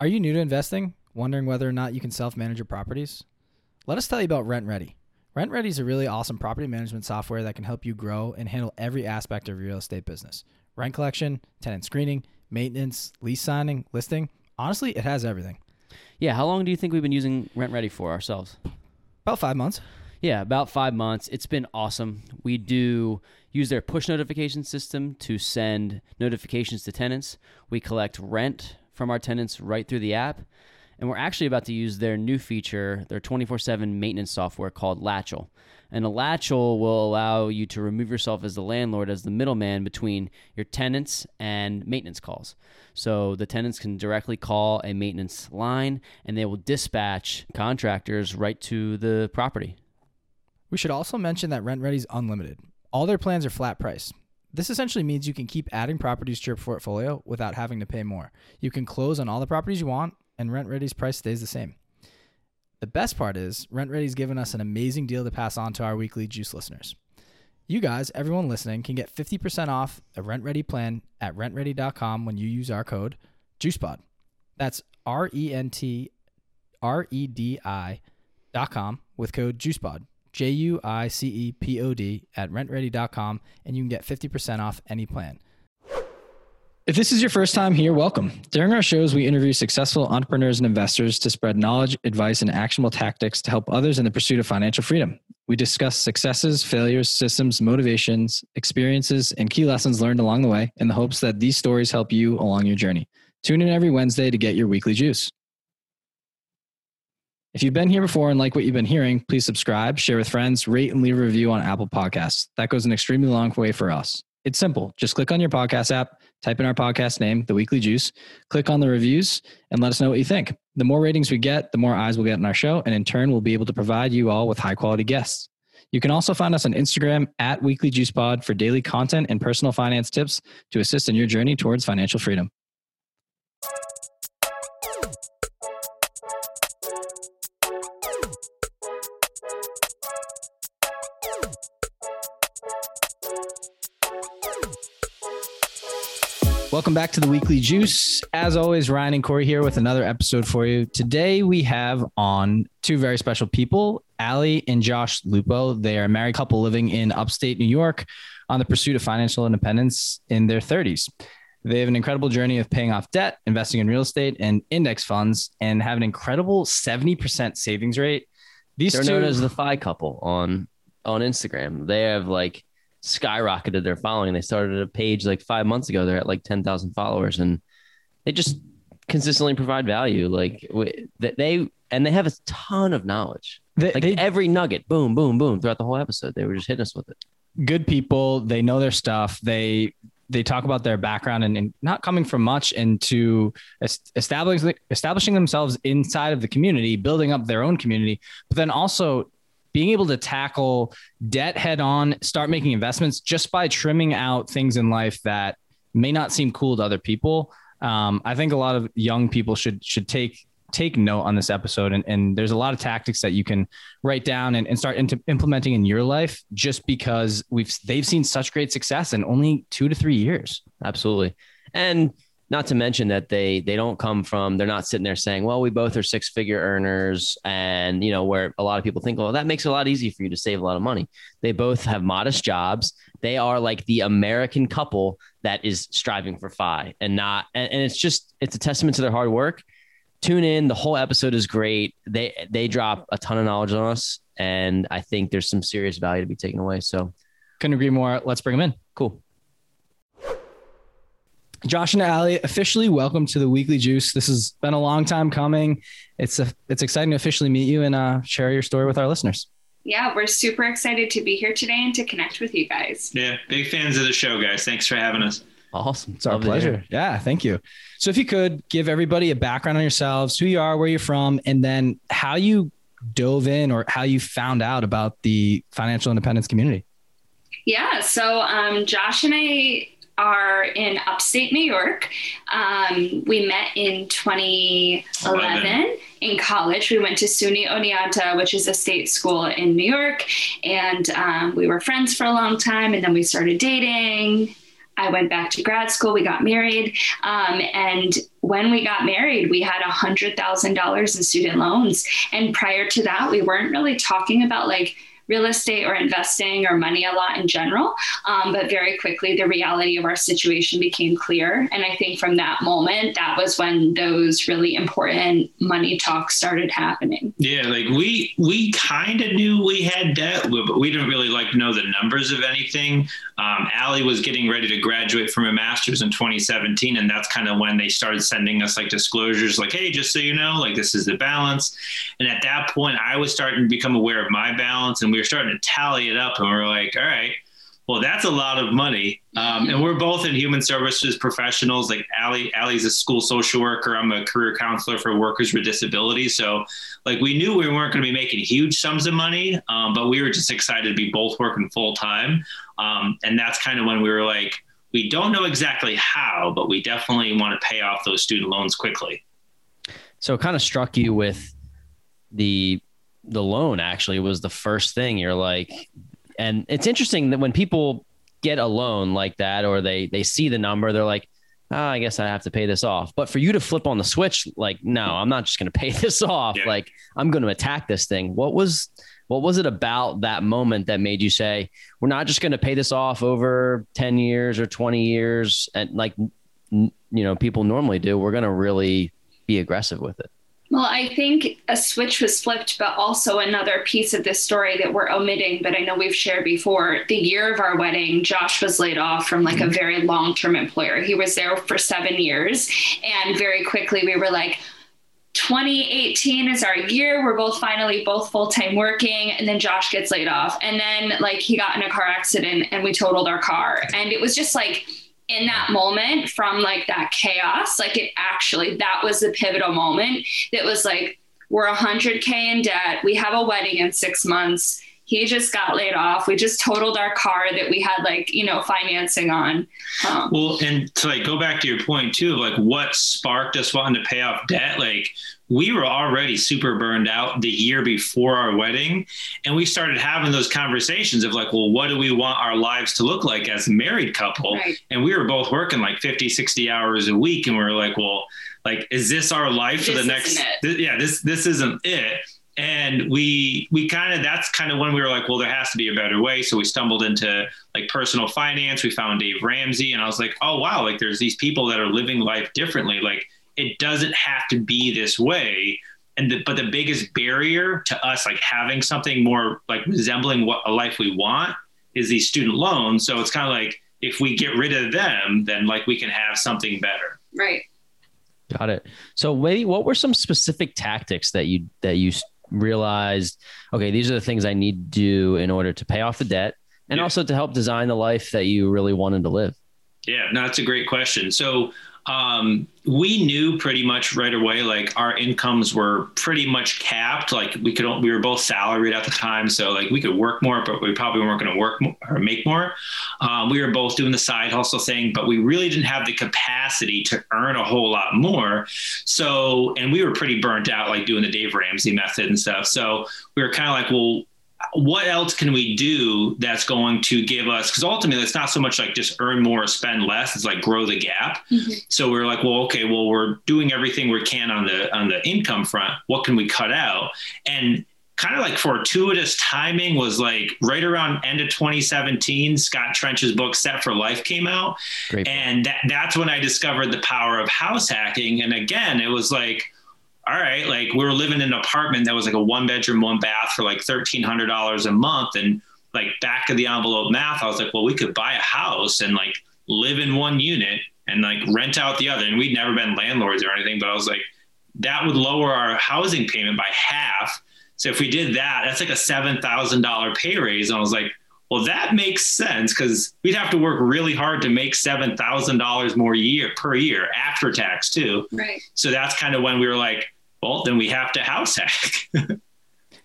Are you new to investing? Wondering whether or not you can self manage your properties? Let us tell you about RentRedi. Rent Ready is a really awesome property management software that can help you grow and handle every aspect of your real estate business rent collection, tenant screening, maintenance, lease signing, listing. Honestly, it has everything. Yeah, how long do you think we've been using RentRedi for ourselves? About five months. Yeah, about five months. It's been awesome. We do use their push notification system to send notifications to tenants. We collect rent from our tenants right through the app. And we're actually about to use their new feature, their 24 7 maintenance software called Latchel. And a Latchel will allow you to remove yourself as the landlord, as the middleman between your tenants and maintenance calls. So the tenants can directly call a maintenance line and they will dispatch contractors right to the property. We should also mention that RentRedi is unlimited. All their plans are flat price. This essentially means you can keep adding properties to your portfolio without having to pay more. You can close on all the properties you want, and RentRedi's price stays the same. The best part is, RentRedi's given us an amazing deal to pass on to our weekly juice listeners. You guys, everyone listening, can get 50% off a RentRedi plan at rentredi.com when you use our code JuicePod. That's R E N T R E D I dot com with code JuicePod. J U I C E P O D at rentredi.com, and you can get 50% off any plan. If this is your first time here, welcome. During our shows, we interview successful entrepreneurs and investors to spread knowledge, advice, and actionable tactics to help others in the pursuit of financial freedom. We discuss successes, failures, systems, motivations, experiences, and key lessons learned along the way in the hopes that these stories help you along your journey. Tune in every Wednesday to get your weekly juice. If you've been here before and like what you've been hearing, please subscribe, share with friends, rate, and leave a review on Apple Podcasts. That goes an extremely long way for us. It's simple. Just click on your podcast app, type in our podcast name, The Weekly Juice, click on the reviews, and let us know what you think. The more ratings we get, the more eyes we'll get on our show, and in turn, we'll be able to provide you all with high quality guests. You can also find us on Instagram at Weekly Juice Pod for daily content and personal finance tips to assist in your journey towards financial freedom. Welcome back to the Weekly Juice. As always, Ryan and Corey here with another episode for you. Today we have on two very special people, Ali and Josh Lupo. They are a married couple living in upstate New York on the pursuit of financial independence in their 30s. They have an incredible journey of paying off debt, investing in real estate and index funds, and have an incredible 70% savings rate. These They're two, known as the Fi couple on on Instagram. They have like skyrocketed their following. They started a page like five months ago. They're at like 10,000 followers and they just consistently provide value. Like they, and they have a ton of knowledge. They, like they, every nugget, boom, boom, boom, throughout the whole episode. They were just hitting us with it. Good people. They know their stuff. They, they talk about their background and, and not coming from much into establishing establishing themselves inside of the community, building up their own community, but then also being able to tackle debt head on, start making investments just by trimming out things in life that may not seem cool to other people. Um, I think a lot of young people should should take take note on this episode. And, and there's a lot of tactics that you can write down and, and start into implementing in your life just because we've they've seen such great success in only two to three years. Absolutely. And not to mention that they they don't come from they're not sitting there saying well we both are six figure earners and you know where a lot of people think well that makes it a lot easier for you to save a lot of money. They both have modest jobs. They are like the american couple that is striving for fi and not and, and it's just it's a testament to their hard work. Tune in. The whole episode is great. They they drop a ton of knowledge on us and i think there's some serious value to be taken away so. Couldn't agree more. Let's bring them in. Cool Josh and Ali, officially welcome to the Weekly Juice. This has been a long time coming. It's a, it's exciting to officially meet you and uh, share your story with our listeners. Yeah, we're super excited to be here today and to connect with you guys. Yeah, big fans of the show, guys. Thanks for having us. Awesome. It's our Love pleasure. Yeah, thank you. So, if you could give everybody a background on yourselves, who you are, where you're from, and then how you dove in or how you found out about the financial independence community. Yeah. So, um, Josh and I are in upstate New York. Um, we met in 2011 11. in college. We went to SUNY Oneonta, which is a state school in New York, and um, we were friends for a long time. And then we started dating. I went back to grad school. We got married. Um, and when we got married, we had $100,000 in student loans. And prior to that, we weren't really talking about like, real estate or investing or money a lot in general. Um, but very quickly, the reality of our situation became clear. And I think from that moment, that was when those really important money talks started happening. Yeah, like we we kind of knew we had debt, but we didn't really like know the numbers of anything. Um, Ali was getting ready to graduate from a master's in 2017, and that's kind of when they started sending us like disclosures, like, "Hey, just so you know, like this is the balance." And at that point, I was starting to become aware of my balance, and we were starting to tally it up, and we are like, "All right." Well, that's a lot of money, um, and we're both in human services professionals. Like Ali, Ali's a school social worker. I'm a career counselor for workers with disabilities. So, like, we knew we weren't going to be making huge sums of money, um, but we were just excited to be both working full time. Um, and that's kind of when we were like, we don't know exactly how, but we definitely want to pay off those student loans quickly. So it kind of struck you with the the loan actually was the first thing you're like and it's interesting that when people get a loan like that or they they see the number they're like oh, i guess i have to pay this off but for you to flip on the switch like no i'm not just going to pay this off yeah. like i'm going to attack this thing what was what was it about that moment that made you say, we're not just going to pay this off over 10 years or 20 years and like, you know, people normally do. We're going to really be aggressive with it. Well, I think a switch was flipped, but also another piece of this story that we're omitting, but I know we've shared before. The year of our wedding, Josh was laid off from like a mm-hmm. very long term employer. He was there for seven years. And very quickly, we were like, 2018 is our year. We're both finally both full time working. And then Josh gets laid off. And then, like, he got in a car accident and we totaled our car. And it was just like, in that moment from like that chaos, like it actually, that was the pivotal moment that was like, we're 100K in debt. We have a wedding in six months he just got laid off. We just totaled our car that we had like, you know, financing on. Um, well, and to like go back to your point too, of like what sparked us wanting to pay off debt, like we were already super burned out the year before our wedding. And we started having those conversations of like, well, what do we want our lives to look like as a married couple? Right. And we were both working like 50, 60 hours a week. And we are like, well, like, is this our life this for the next? Th- yeah, this, this isn't it and we we kind of that's kind of when we were like well there has to be a better way so we stumbled into like personal finance we found dave ramsey and i was like oh wow like there's these people that are living life differently like it doesn't have to be this way and the, but the biggest barrier to us like having something more like resembling what a life we want is these student loans so it's kind of like if we get rid of them then like we can have something better right got it so maybe what were some specific tactics that you that you realized, okay, these are the things I need to do in order to pay off the debt and yeah. also to help design the life that you really wanted to live? Yeah, no, that's a great question. So um, we knew pretty much right away, like our incomes were pretty much capped. Like we could, we were both salaried at the time, so like we could work more, but we probably weren't going to work more or make more. Um, we were both doing the side hustle thing, but we really didn't have the capacity to earn a whole lot more. So, and we were pretty burnt out, like doing the Dave Ramsey method and stuff. So we were kind of like, well, what else can we do that's going to give us because ultimately it's not so much like just earn more or spend less it's like grow the gap. Mm-hmm. so we're like well okay well we're doing everything we can on the on the income front. What can we cut out? And kind of like fortuitous timing was like right around end of 2017 scott trench's book set for life came out. Great. and that, that's when i discovered the power of house hacking. And again it was like all right, like we were living in an apartment that was like a one bedroom, one bath for like thirteen hundred dollars a month, and like back of the envelope math, I was like, well, we could buy a house and like live in one unit and like rent out the other. And we'd never been landlords or anything, but I was like, that would lower our housing payment by half. So if we did that, that's like a seven thousand dollar pay raise. And I was like, well, that makes sense because we'd have to work really hard to make seven thousand dollars more year per year after tax too. Right. So that's kind of when we were like, well, then we have to house hack.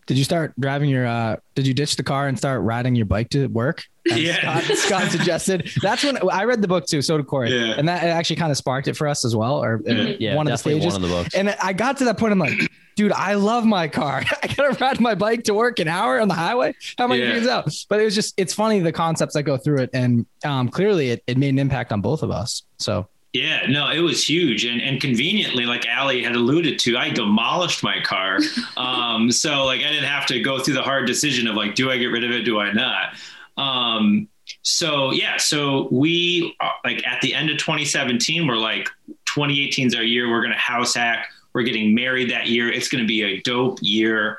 did you start driving your, uh, did you ditch the car and start riding your bike to work? as Yeah. Scott, Scott suggested. That's when I read the book too. So did Corey, Yeah. and that actually kind of sparked it for us as well, or uh, Yeah, one of the definitely stages. one of the books. And I got to that point. I'm like, dude, I love my car. I gotta ride my bike to work an hour on the highway. How am I gonna figure out? But it was just, it's funny the concepts that go through it, and um, clearly it, it made an impact on both of us. So Yeah, no, it was huge, and and conveniently, like Ali had alluded to, I demolished my car, um, so like I didn't have to go through the hard decision of like, do I get rid of it, do I not? Um, so yeah, so we uh, like at the end of 2017, we're like, 2018 is our year. We're gonna house hack. We're getting married that year. It's gonna be a dope year.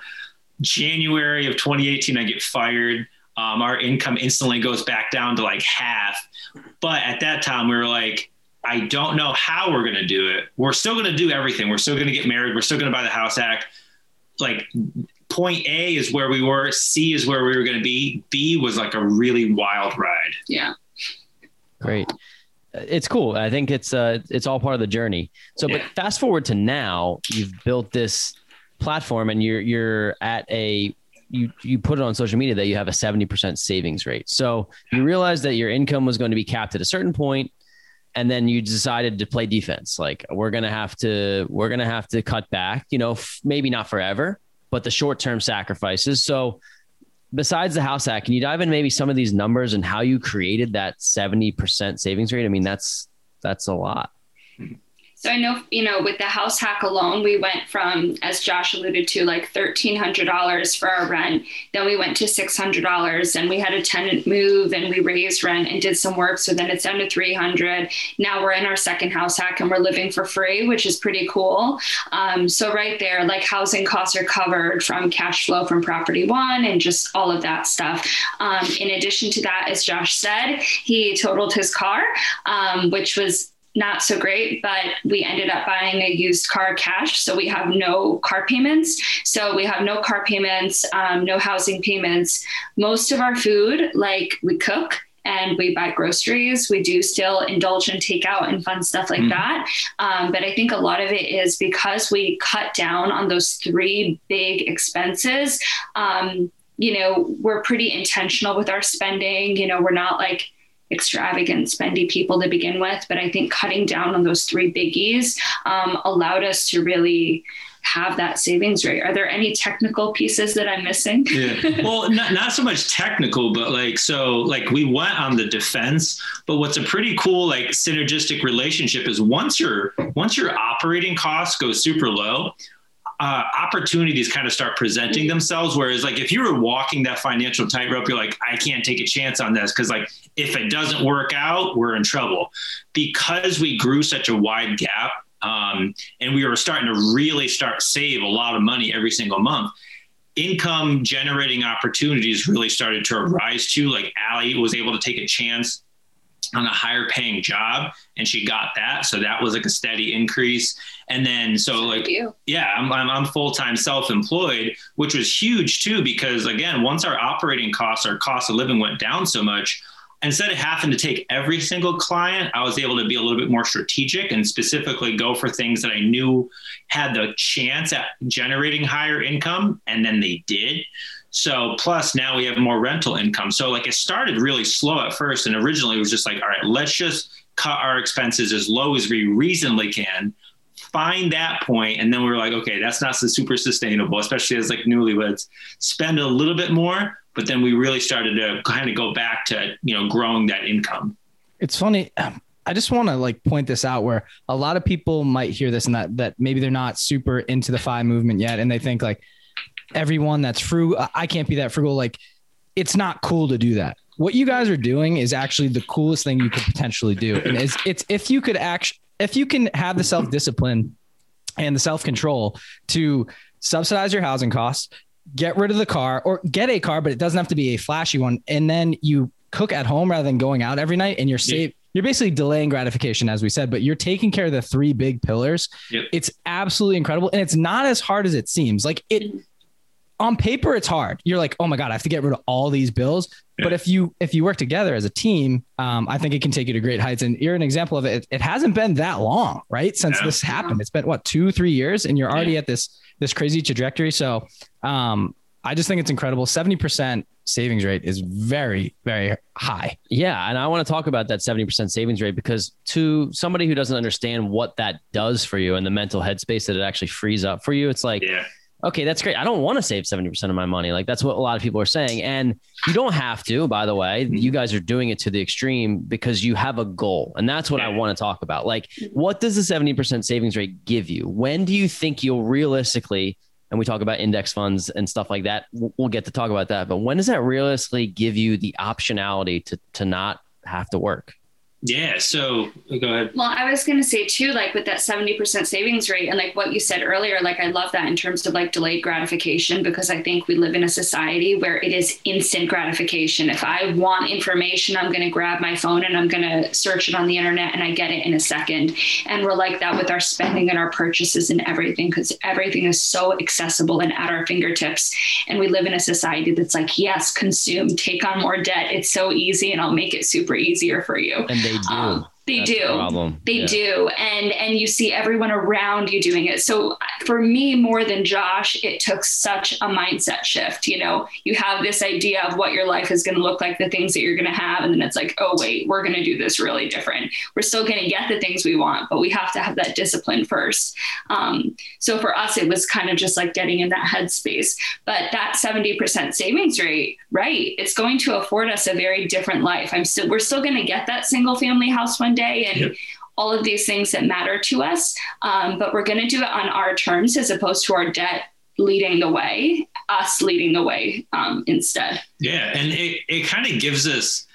January of 2018, I get fired. Um, our income instantly goes back down to like half. But at that time, we were like, I don't know how we're going to do it. We're still going to do everything. We're still going to get married. We're still going to buy the house act. Like point A is where we were. C is where we were going to be. B was like a really wild ride. Yeah. Great. It's cool. I think it's uh it's all part of the journey. So but Yeah. fast forward to now, you've built this platform and you're you're at a you you put it on social media that you have a 70% savings rate. So you realize that your income was going to be capped at a certain point and then you decided to play defense. Like we're to have to we're to have to cut back, you know, f- maybe not forever, but the short-term sacrifices. So besides the house hack, can you dive into maybe some of these numbers and how you created that 70% savings rate? I mean, that's that's a lot. So I know, you know, with the house hack alone, we went from, as Josh alluded to, like $1,300 for our rent. Then we went to $600 and we had a tenant move and we raised rent and did some work. So then it's down to 300. Now we're in our second house hack and we're living for free, which is pretty cool. Um, so right there, like housing costs are covered from cash flow from property one and just all of that stuff. Um, in addition to that, as Josh said, he totaled his car, um, which was not so great, but we ended up buying a used car cash. So we have no car payments. So we have no car payments, um, no housing payments. Most of our food, like we cook and we buy groceries. We do still indulge in takeout and fun stuff like Mhm. that. Um, but I think a lot of it is because we cut down on those three big expenses. Um, you know, we're pretty intentional with our spending. You know, we're not like, extravagant, spendy people to begin with. But I think cutting down on those three biggies um, allowed us to really have that savings rate. Are there any technical pieces that I'm missing? Yeah. Well, not, not so much technical, but like, so like we went on the defense, but what's a pretty cool, like synergistic relationship is once your, once your operating costs go super low, uh, opportunities kind of start presenting themselves. Whereas, like, if you were walking that financial tightrope, you're like, I can't take a chance on this because, like, if it doesn't work out, we're in trouble. Because we grew such a wide gap, um, and we were starting to really start save a lot of money every single month. Income generating opportunities really started to arise too. Like Ali was able to take a chance on a higher paying job and she got that. So that was like a steady increase. And then, so like, yeah, I'm, I'm, I'm full time self employed, which was huge too, because again, once our operating costs, our cost of living went down so much, instead of having to take every single client, I was able to be a little bit more strategic and specifically go for things that I knew had the chance at generating higher income. And then they did. So plus now we have more rental income. So like it started really slow at first. And originally it was just like, all right, let's just cut our expenses as low as we reasonably can find that point and then we were like okay that's not super sustainable especially as like newlyweds spend a little bit more but then we really started to kind of go back to you know growing that income it's funny. I just want to like point this out where a lot of people might hear this and that that maybe they're not super into the FI movement yet, and they think like everyone that's frugal, I can't be that frugal. Like it's not cool to do that. What you guys are doing is actually the coolest thing you could potentially do, and it's it's if you could actually if you can have the self discipline and the self control to subsidize your housing costs, get rid of the car or get a car, but it doesn't have to be a flashy one, and then you cook at home rather than going out every night and you're safe. You're basically delaying gratification, as we said, but you're taking care of the three big pillars. Yep. It's absolutely incredible. And it's not as hard as it seems. Like it on paper, it's hard. You're like, oh my God, I have to get rid of all these bills. But if you if you work together as a team, um, I think it can take you to great heights. And you're an example of it. It, it hasn't been that long, right? Since Yeah. this happened. It's been what, two, three years, and you're already at this this crazy trajectory. So um I just think it's incredible. 70% savings rate is very, very high. Yeah. And I want to talk about that 70% savings rate because to somebody who doesn't understand what that does for you and the mental headspace that it actually frees up for you, it's like, Yeah. okay, that's great. I don't want to save 70% of my money. Like that's what a lot of people are saying. And you don't have to, by the way. You guys are doing it to the extreme because you have a goal. And that's what I want to talk about. Like, what does the 70% savings rate give you? When do you think you'll realistically, and we talk about index funds and stuff like that, we'll get to talk about that. But when does that realistically give you the optionality to, to not have to work? Yeah. So oh, go ahead. Well, I was going to say too, like with that 70% savings rate and like what you said earlier, like I love that in terms of like delayed gratification because I think we live in a society where it is instant gratification. If I want information, I'm going to grab my phone and I'm going to search it on the internet and I get it in a second. And we're like that with our spending and our purchases and everything because everything is so accessible and at our fingertips. And we live in a society that's like, yes, consume, take on more debt. It's so easy and I'll make it super easier for you. And they do. Um, they That's do. the. They Yeah. do, and and you see everyone around you doing it. So for me, more than Josh, it took such a mindset shift. You know, you have this idea of what your life is going to look like, the things that you're going to have, and then it's like, oh wait, we're going to do this really different. We're still going to get the things we want, but we have to have that discipline first. Um, so for us, it was kind of just like getting in that headspace. But that seventy percent savings rate, right? It's going to afford us a very different life. I'm still, we're still going to get that single family house one day, and Yep. all of these things that matter to us. Um, but we're going to do it on our terms as opposed to our debt leading the way, us leading the way um, instead. Yeah, and it, it kind of gives us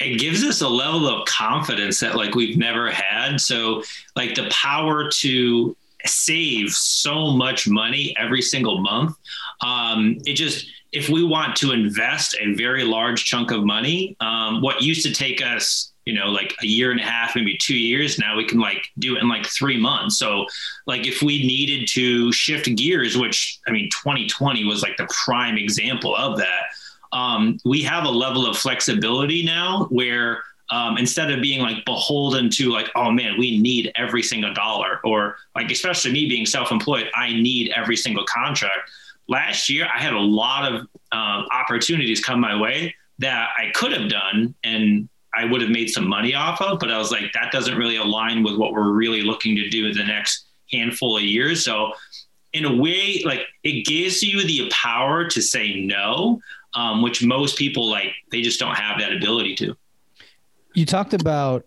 it gives us a level of confidence that like we've never had. So like the power to save so much money every single month. Um, it just if we want to invest a very large chunk of money, um, what used to take us you know like a year and a half maybe two years now we can like do it in like three months. So like if we needed to shift gears which i mean 2020 was like the prime example of that um, we have a level of flexibility now where um, instead of being like beholden to like oh man we need every single dollar or like especially me being self-employed i need every single contract. Last year i had a lot of um, opportunities come my way that i could have done and i would have made some money off of but i was like that doesn't really align with what we're really looking to do in the next handful of years so in a way like it gives you the power to say no um, which most people like they just don't have that ability to You talked about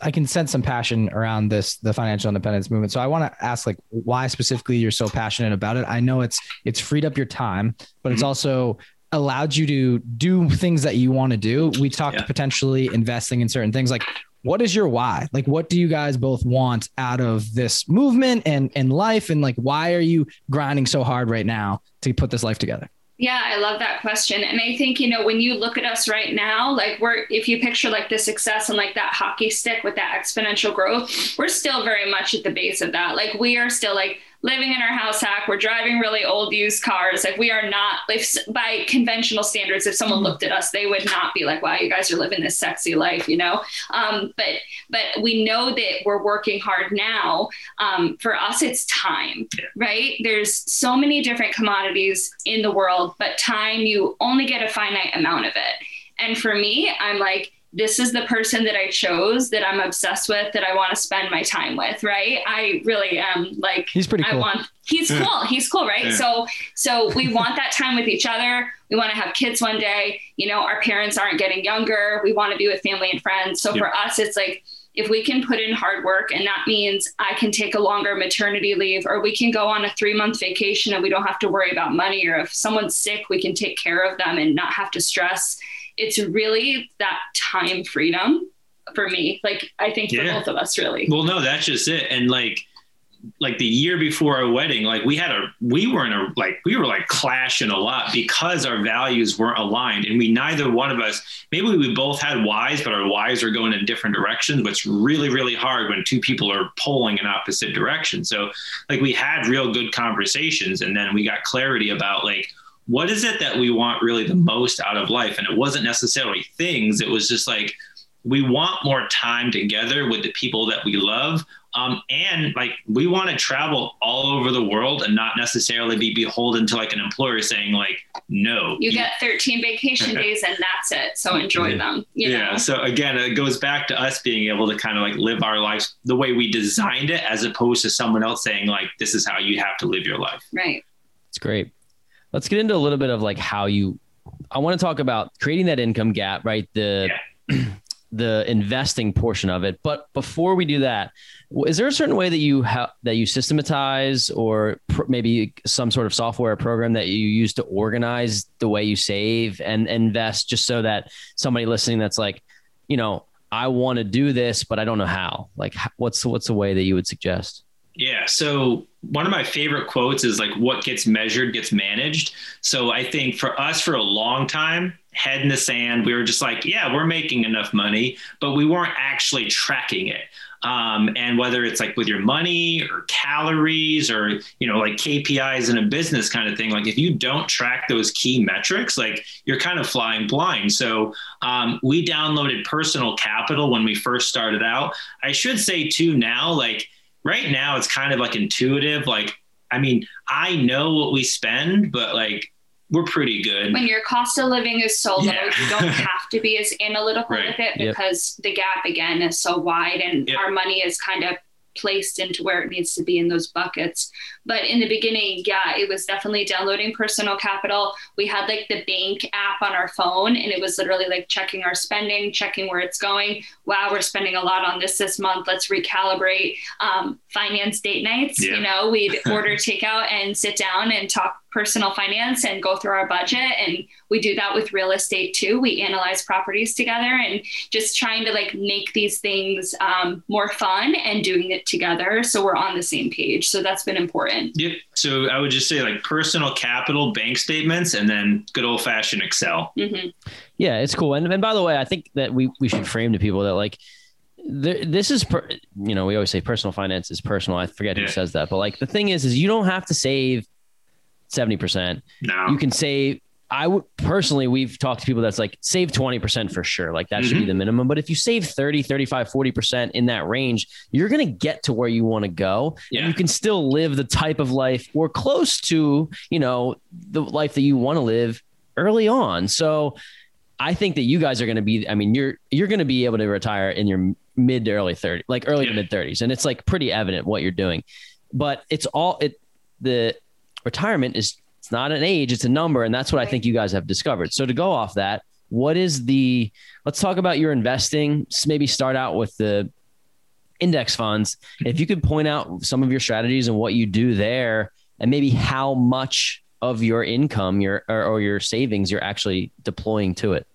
I can sense some passion around this the financial independence movement. So I want to ask like why specifically you're so passionate about it. I know it's it's freed up your time, but it's Mhm. also allowed you to do things that you want to do. We talked Yeah. potentially investing in certain things like what is your why? Like what do you guys both want out of this movement and and life and like why are you grinding so hard right now to put this life together? Yeah, I love that question. And I think, you know, when you look at us right now, like we're, if you picture like the success and like that hockey stick with that exponential growth, we're still very much at the base of that. Like we are still like living in our house hack. We're driving really old used cars. Like we are not, if by conventional standards, if someone looked at us, they would not be like, wow, you guys are living this sexy life, you know? Um, but, but we know that we're working hard now. Um, for us, it's time, right? There's so many different commodities in the world, but time, you only get a finite amount of it. And for me, I'm like, this is the person that I chose that I'm obsessed with that I want to spend my time with, right? I really am like He's pretty cool. I want he's Yeah. cool. He's cool, right? Yeah. So so we want that time with each other. We want to have kids one day. You know, our parents aren't getting younger. We want to be with family and friends. So Yep. for us it's like if we can put in hard work and that means I can take a longer maternity leave or we can go on a 3 month vacation and we don't have to worry about money or if someone's sick we can take care of them and not have to stress. It's really that time freedom for me. Like I think for Yeah. both of us really. Well, no, that's just it. And like, like the year before our wedding, like we had a, we were in a, like, we were like clashing a lot because our values weren't aligned. And we, neither one of us, maybe we both had whys, but our whys are going in different directions. It's really, really hard when two people are pulling in opposite directions. So, like, we had real good conversations and then we got clarity about, like, what is it that we want really the most out of life? And it wasn't necessarily things, it was just like, we want more time together with the people that we love Um, and like we want to travel all over the world and not necessarily be beholden to like an employer saying like, no. You get 13 vacation days and that's it. So enjoy them. You yeah. know? So again, it goes back to us being able to kind of like live our lives the way we designed it, as opposed to someone else saying like, this is how you have to live your life. Right. It's great. Let's get into a little bit of like how you. I want to talk about creating that income gap, right? The the investing portion of it. But before we do that, is there a certain way that you have that you systematize, or pr- maybe some sort of software program that you use to organize the way you save and invest, just so that somebody listening that's like, you know, I want to do this, but I don't know how. Like, what's what's a way that you would suggest? Yeah. So one of my favorite quotes is like, what gets measured gets managed. So I think for us for a long time, head in the sand, we were just like, yeah, we're making enough money, but we weren't actually tracking it. Um, and whether it's like with your money or calories or you know like KPIs in a business kind of thing, like if you don't track those key metrics, like you're kind of flying blind. So um, we downloaded Personal Capital when we first started out. I should say too now, like right now it's kind of like intuitive. Like, I mean, I know what we spend, but like we're pretty good. When your cost of living is so low, you don't have to be as analytical Right. with it Yep. because the gap again is so wide and Yep. our money is kind of placed into where it needs to be in those buckets. But in the beginning, yeah, it was definitely downloading personal capital. We had like the bank app on our phone and it was literally like checking our spending, checking where it's going. Wow, we're spending a lot on this this month. Let's recalibrate. Um, finance date nights, Yeah. you know, we'd order takeout and sit down and talk personal finance and go through our budget. And we do that with real estate too. We analyze properties together and just trying to like make these things um, more fun and doing it together. So we're on the same page. So that's been important. Yep. So I would just say like personal capital bank statements and then good old fashioned Excel. hmm Yeah, it's cool. And, and by the way, I think that we, we should frame to people that like there, this is per, you know we always say personal finance is personal. I forget who says that, but like the thing is, is you don't have to save seventy percent. No. You can save. I would personally, we've talked to people that's like save 20% for sure. Like that should be mm-hmm. the minimum. But if you save 30, 35, 40% in that range, you're going to get to where you want to go. Yeah. And you can still live the type of life or close to, you know, the life that you want to live early on. So I think that you guys are going to be, I mean, you're, you're going to be able to retire in your mid to early 30, like early to mid 30s. And it's like pretty evident what you're doing. But it's all, it, the retirement is, it's not an age, it's a number. And that's what I think you guys have discovered. So to go off that, what is the, let's talk about your investing. Maybe start out with the index funds. If you could point out some of your strategies and what you do there, and maybe how much of your income your or, or your savings you're actually deploying to it.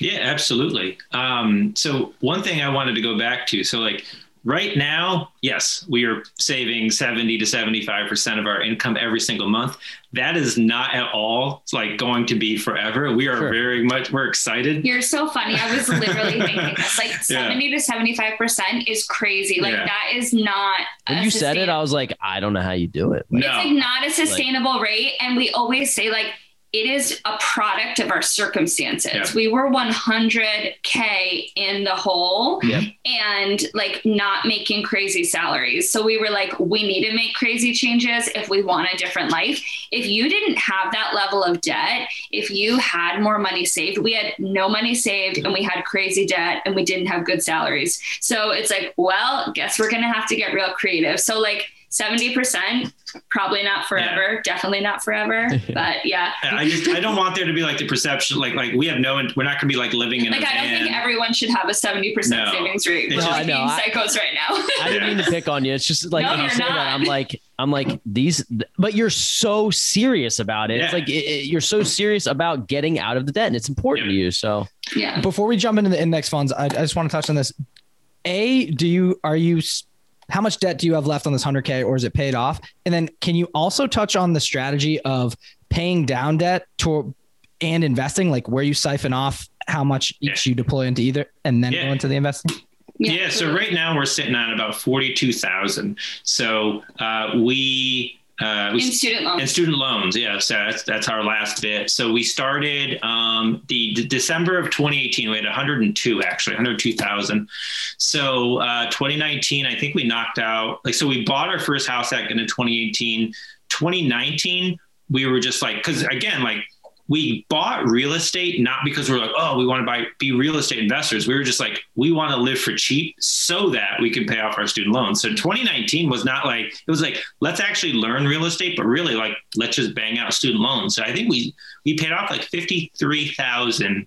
Yeah, absolutely. Um, so one thing I wanted to go back to, so like right now, yes, we are saving 70 to 75% of our income every single month. That is not at all like going to be forever. We are Sure. very much, we're excited. You're so funny. I was literally thinking this like 70 to 75% is crazy. Like Yeah. that is not. When a you said it, I was like, I don't know how you do it. No. It's like not a sustainable rate. And we always say, like, it is a product of our circumstances. Yeah. We were 100K in the hole Yep. and like not making crazy salaries. So we were like, we need to make crazy changes if we want a different life. If you didn't have that level of debt, if you had more money saved, we had no money saved and we had crazy debt and we didn't have good salaries. So it's like, well, guess we're going to have to get real creative. So, like, 70%, probably not forever, definitely not forever. But yeah. I just, I don't want there to be like the perception, like, like we have no, we're not going to be like living in Like a I don't van. think everyone should have a 70% No. savings rate. It's We're just- just I know, being I- psychos right now. I didn't mean to pick on you. It's just like No, when you you're say that, not. I'm like, I'm like these, but you're so serious about it. It's like it, it- you're so serious about getting out of the debt, and it's important Yeah. to you. So yeah. Before we jump into the index funds, I, I just want to touch on this. A, do you are you s- how much debt do you have left on this 100k or is it paid off? And then can you also touch on the strategy of paying down debt to and investing like where you siphon off how much each you deploy into either and then Yeah. go into the investing? Yeah. so right now we're sitting on about 42,000. So uh, we Uh, we, in student loans. in student loans, yeah. So that's that's our last bit. So we started um, the d- December of 2018. We had 102 actually, 102,000. So uh, 2019, I think we knocked out like so. We bought our first house back in 2018. 2019, we were just like because again like we bought real estate not because we're like, oh, we want to buy be real estate investors. We were just like, we want to live for cheap so that we can pay off our student loans. So 2019 was not like it was like let's actually learn real estate, but really like let's just bang out student loans. So I think we we paid off like fifty three thousand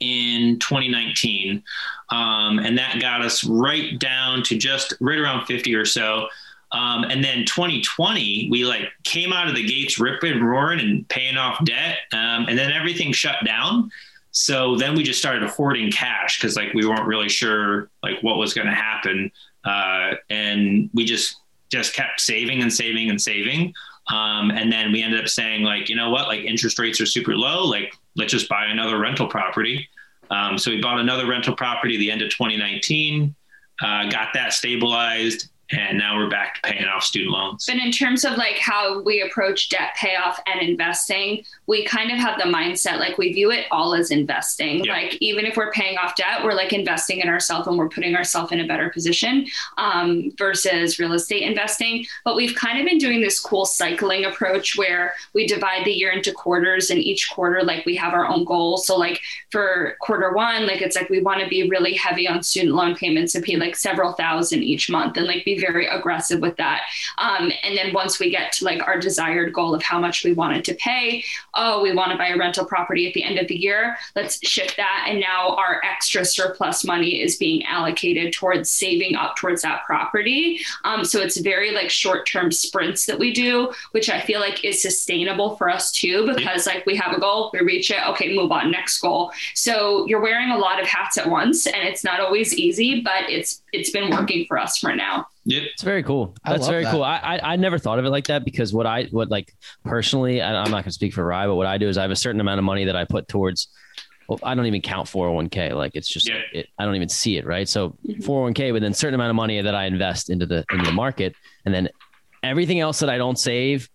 in 2019, um, and that got us right down to just right around 50 or so. Um, and then 2020, we like came out of the gates ripping, roaring, and paying off debt. Um, and then everything shut down. So then we just started hoarding cash because like we weren't really sure like what was going to happen, uh, and we just just kept saving and saving and saving. Um, and then we ended up saying like, you know what, like interest rates are super low. Like let's just buy another rental property. Um, so we bought another rental property the end of 2019, uh, got that stabilized, and now we're back to paying off student loans. But in terms of like how we approach debt payoff and investing, we kind of have the mindset like we view it all as investing. Like even if we're paying off debt, we're like investing in ourselves and we're putting ourselves in a better position um, versus real estate investing. But we've kind of been doing this cool cycling approach where we divide the year into quarters and each quarter like we have our own goals. So like for quarter one, like it's like we want to be really heavy on student loan payments and pay like several thousand each month and like be very aggressive with that. Um, and then once we get to like our desired goal of how much we wanted to pay, oh, we want to buy a rental property at the end of the year, let's shift that. And now our extra surplus money is being allocated towards saving up towards that property. Um, so it's very like short term sprints that we do, which I feel like is sustainable for us too, because like we have a goal, we reach it, okay, move on, next goal. So you're wearing a lot of hats at once and it's not always easy, but it's it's been working for us for now. Yep. It's very cool. That's love very that. cool. I, I I never thought of it like that because what I what like personally, I, I'm not gonna speak for Rye, but what I do is I have a certain amount of money that I put towards. Well, I don't even count 401k. Like it's just Yeah. it, I don't even see it. Right. So Mhm. 401k, but then certain amount of money that I invest into the into the market, and then everything else that I don't save,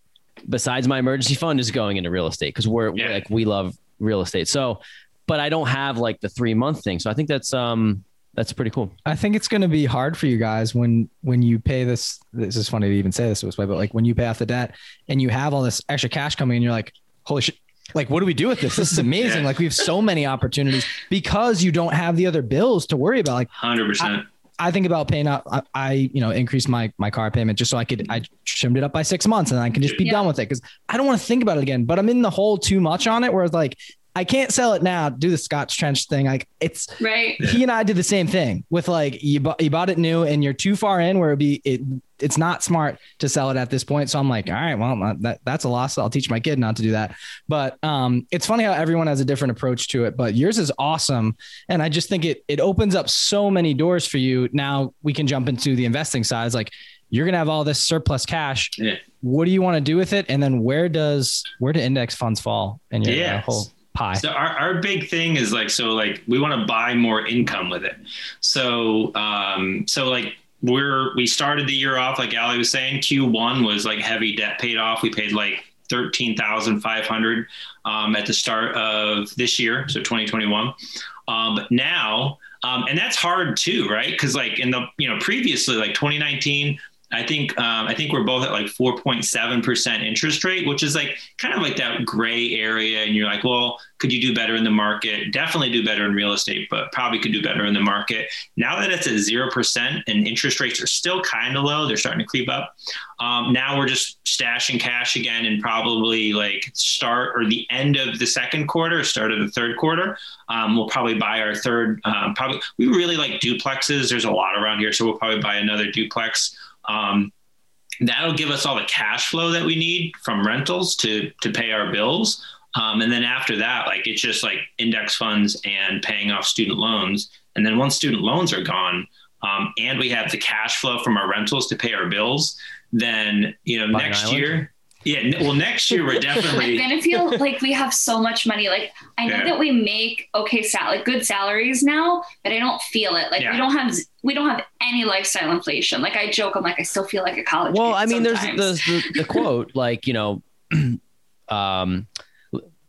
besides my emergency fund, is going into real estate because we're, we're like we love real estate. So, but I don't have like the three month thing. So I think that's um that's pretty cool. I think it's going to be hard for you guys when when you pay this. This is funny to even say this this way, but like when you pay off the debt and you have all this extra cash coming, in, you're like, holy shit. Like, what do we do with this? This is amazing. Yeah. Like, we have so many opportunities because you don't have the other bills to worry about. Like, Hundred percent. I think about paying out. I, I, you know, increased my my car payment just so I could. I trimmed it up by six months, and I can just be Yeah. done with it because I don't want to think about it again. But I'm in the hole too much on it, where it's like I can't sell it now. Do the Scott Trench thing. Like it's Right. He and I did the same thing with like you bought you bought it new and you're too far in where it'd be it. It's not smart to sell it at this point. So I'm like, all right, well that that's a loss. I'll teach my kid not to do that. But um, it's funny how everyone has a different approach to it. But yours is awesome, and I just think it it opens up so many doors for you. Now we can jump into the investing side. It's like you're gonna have all this surplus cash. Yeah. What do you want to do with it? And then where does where do index funds fall in your uh, Yes. whole pie? So our, our big thing is like so like we want to buy more income with it. So um so like we're we started the year off like Ali was saying Q1 was like heavy debt paid off. We paid like 13,500 um at the start of this year, so 2021. Um now um and that's hard too, right? Cuz like in the you know previously like 2019 I think um, I think we're both at like 4.7 percent interest rate, which is like kind of like that gray area. And you're like, well, could you do better in the market? Definitely do better in real estate, but probably could do better in the market. Now that it's at zero percent and interest rates are still kind of low, they're starting to creep up. Um, now we're just stashing cash again, and probably like start or the end of the second quarter, start of the third quarter. Um, we'll probably buy our third. Um, probably we really like duplexes. There's a lot around here, so we'll probably buy another duplex. Um, that'll give us all the cash flow that we need from rentals to to pay our bills. Um, and then after that, like it's just like index funds and paying off student loans. And then once student loans are gone, um, and we have the cash flow from our rentals to pay our bills, then you know Buy next year. Yeah. Well, next year we're definitely. I'm definitely. gonna feel like we have so much money. Like I know Yeah. that we make okay sal like good salaries now, but I don't feel it. Like Yeah. we don't have we don't have any lifestyle inflation. Like I joke, I'm like I still feel like a college. Well, kid I mean, there's the, the the quote like you know, um,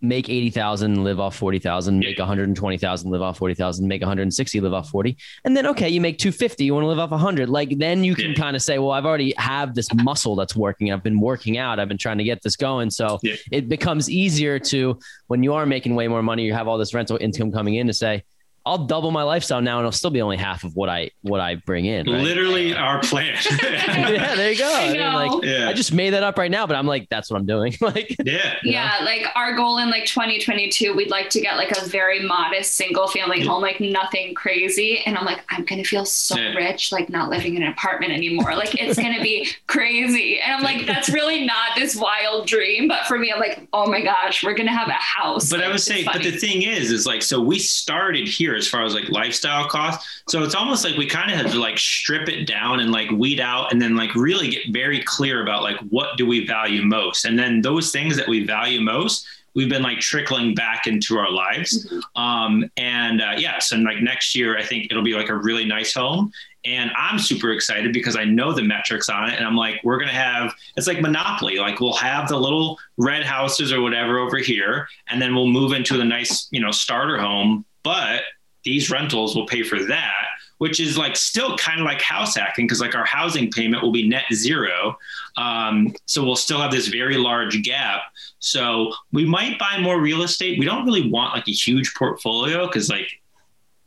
make eighty thousand, live off forty thousand, make one hundred and twenty thousand, live off forty thousand, make one hundred and sixty, live off forty, and then okay, you make two fifty, you want to live off hundred. Like then you can Yeah. kind of say, well, I've already have this muscle that's working. I've been working out. I've been trying to get this going. So Yeah. it becomes easier to when you are making way more money, you have all this rental income coming in to say. I'll double my lifestyle now, and it'll still be only half of what I what I bring in. right? Literally our plan. yeah, there you go. I I, mean, like. Yeah. I just made that up right now, but I'm like, that's what I'm doing. like, yeah. yeah, like our goal in like 2022, we'd like to get like a very modest single family home, like nothing crazy. And I'm like, I'm gonna feel so Yeah. rich, like not living in an apartment anymore. Like it's gonna be crazy. And I'm like, that's really not this wild dream. But for me, I'm like, oh my gosh, we're gonna have a house. But I Like, would it's say, but the thing is, is like, so we started here as far as like lifestyle costs. So it's almost like we kind of had to like strip it down and like weed out and then like really get very clear about like what do we value most. And then those things that we value most, we've been like trickling back into our lives. Mhm. Um, and uh, yeah, so like next year, I think it'll be like a really nice home. And I'm super excited because I know the metrics on it. And I'm like, we're going to have, it's like Monopoly. Like we'll have the little red houses or whatever over here. And then we'll move into the nice, you know, starter home. But these rentals will pay for that, which is like still kind of like house hacking because like our housing payment will be net zero. Um, so we'll still have this very large gap. So we might buy more real estate. We don't really want like a huge portfolio because like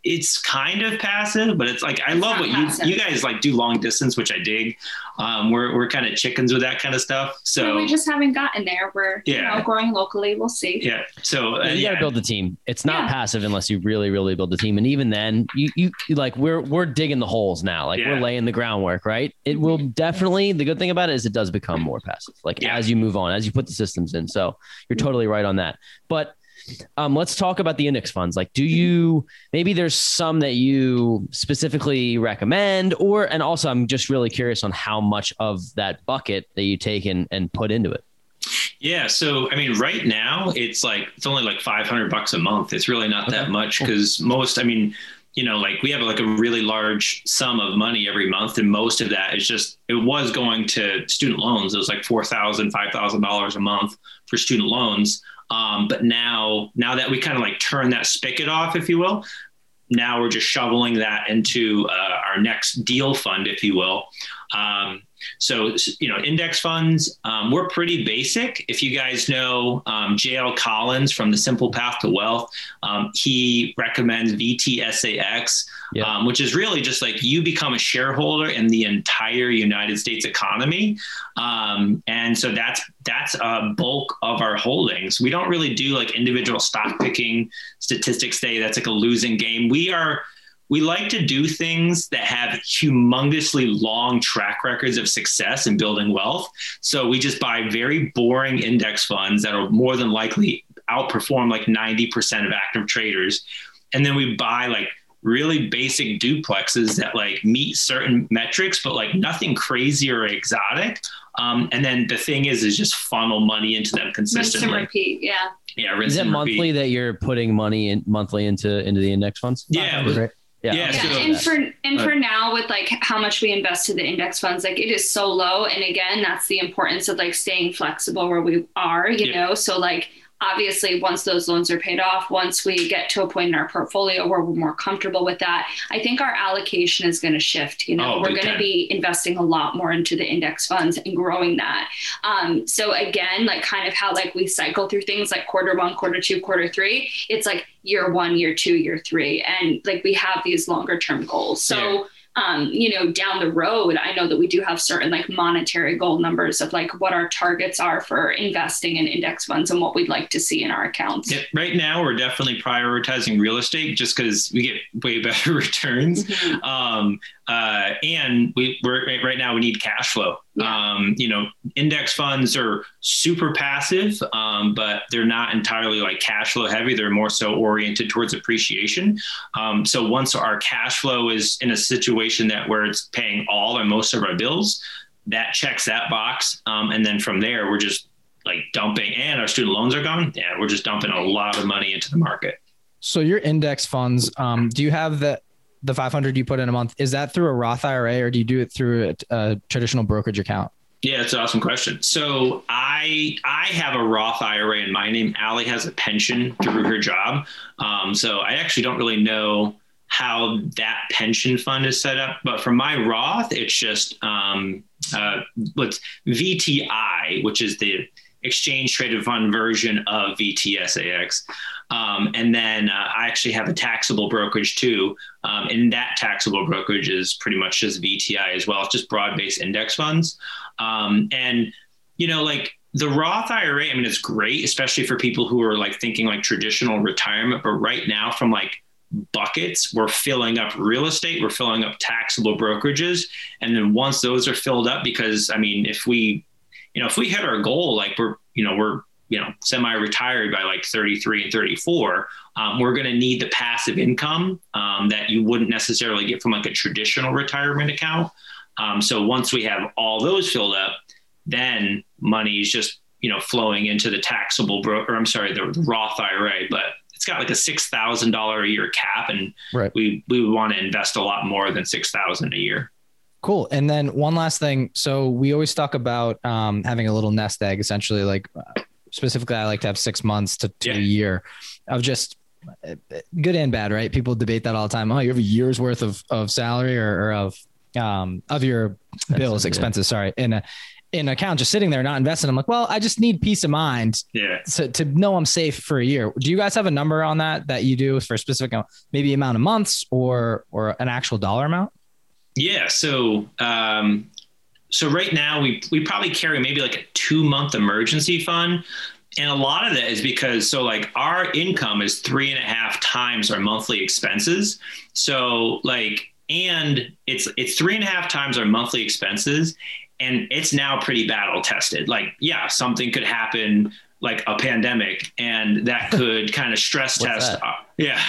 it's kind of passive, but it's like I love what passive. you you guys like do long distance, which I dig. Um, we're we're kind of chickens with that kind of stuff. So But we just haven't gotten there. We're you Yeah. know growing locally. We'll see. yeah, so uh, you yeah, gotta build the team. It's not Yeah. passive unless you really, really build the team. And even then, you, you you- like we're we're digging the holes now. Like Yeah. we're laying the groundwork, right? It will definitely. The good thing about it is it does become more passive. Like Yeah. as you move on, as you put the systems in. So you're totally right on that. But um, let's talk about the index funds. Like, do you maybe there's some that you specifically recommend, or and also I'm just really curious on how much of that bucket that you take and, and put into it. Yeah. So, I mean, right now it's like, it's only like 500 bucks a month. It's really not that Okay, much cool. because most, I mean, you know, like we have like a really large sum of money every month. And most of that is just, it was going to student loans. It was like $4,000, $5,000 a month for student loans. Um, but now, now that we kind of like turn that spigot off, if you will, now we're just shoveling that into uh, our next deal fund, if you will. Um, so, you know, index funds, um, we're pretty basic. If you guys know um, JL Collins from the Simple Path to Wealth, um, he recommends VTSAX, Yeah. um, which is really just like you become a shareholder in the entire United States economy. Um, and so that's that's a bulk of our holdings. We don't really do like individual stock picking. Statistics say that's like a losing game. We are we like to do things that have humongously long track records of success in building wealth. So we just buy very boring index funds that are more than likely outperform like 90% of active traders. And then we buy like really basic duplexes that like meet certain metrics, but like nothing crazy or exotic. Um, and then the thing is, is just funnel money into them Rinse and consistently. repeat. Yeah. Yeah, rinse Is it and monthly that you're putting money in monthly into into the index funds? Yeah, Right. Yeah. Yeah, Yeah, and for and for now, with like how much we invest to the index funds, like it is so low. And again, that's the importance of like staying flexible where we are, you Yeah. know. So like obviously, once those loans are paid off, once we get to a point in our portfolio where we're more comfortable with that, I think our allocation is going to shift. You know, Oh, we're going to be investing a lot more into the index funds and growing that. Um, so again, like kind of how like we cycle through things like quarter one, quarter two, quarter three. It's like year one, year two, year three, and like we have these longer term goals. So. Yeah. Um, you know, down the road, I know that we do have certain like monetary goal numbers of like what our targets are for investing in index funds and what we'd like to see in our accounts. Yeah, right now, we're definitely prioritizing real estate just because we get way better returns. Mhm. Um, uh, and we, we're right- right now we need cash flow. Yeah. Um, you know, index funds are super passive, um, but they're not entirely like cash flow heavy. They're more so oriented towards appreciation. Um, so once our cash flow is in a situation that where it's paying all or most of our bills, that checks that box. Um, and then from there, we're just like dumping and our student loans are gone, yeah, we're just dumping a lot of money into the market. So your index funds, um, do you have the the 500 you put in a month? Is that through a Roth IRA or do you do it through a, a traditional brokerage account? Yeah, it's an awesome question. So I I have a Roth IRA in my name. Ali has a pension through her job. Um, so I actually don't really know how that pension fund is set up. But for my Roth, it's just um, uh, what's VTI, which is the exchange traded fund version of VTSAX. Um, and then uh, I actually have a taxable brokerage too. Um, and that taxable brokerage is pretty much just VTI as well. It's just broad based index funds. Um, and, you know, like the Roth IRA, I mean, it's great, especially for people who are like thinking like traditional retirement. But right now, from like buckets, we're filling up real estate, we're filling up taxable brokerages. And then once those are filled up, because I mean, if we, you know, if we hit our goal, like we're, you know, we're, you know, semi-retired by like 33 and 34, um, we're going to need the passive income um, that you wouldn't necessarily get from like a traditional retirement account. Um, so once we have all those filled up, then money is just you know flowing into the taxable bro- or I'm sorry, the Roth IRA, but it's got like a six thousand dollar a year cap, and right. we we would want to invest a lot more than six thousand a year. Cool. And then one last thing. So we always talk about um, having a little nest egg, essentially. Like uh, specifically, I like to have six months to, to yeah. a year of just good and bad, right? People debate that all the time. Oh, you have a year's worth of of salary or, or of um, of your bills, expenses, sorry, in a in account just sitting there not investing. I'm like, well, I just need peace of mind yeah. to, to know I'm safe for a year. Do you guys have a number on that that you do for a specific maybe amount of months or or an actual dollar amount? Yeah. So um so right now we we probably carry maybe like a two month emergency fund. And a lot of that is because so like our income is three and a half times our monthly expenses. So like and it's it's three and a half times our monthly expenses and it's now pretty battle tested like yeah something could happen like a pandemic and that could kind of stress test uh, yeah.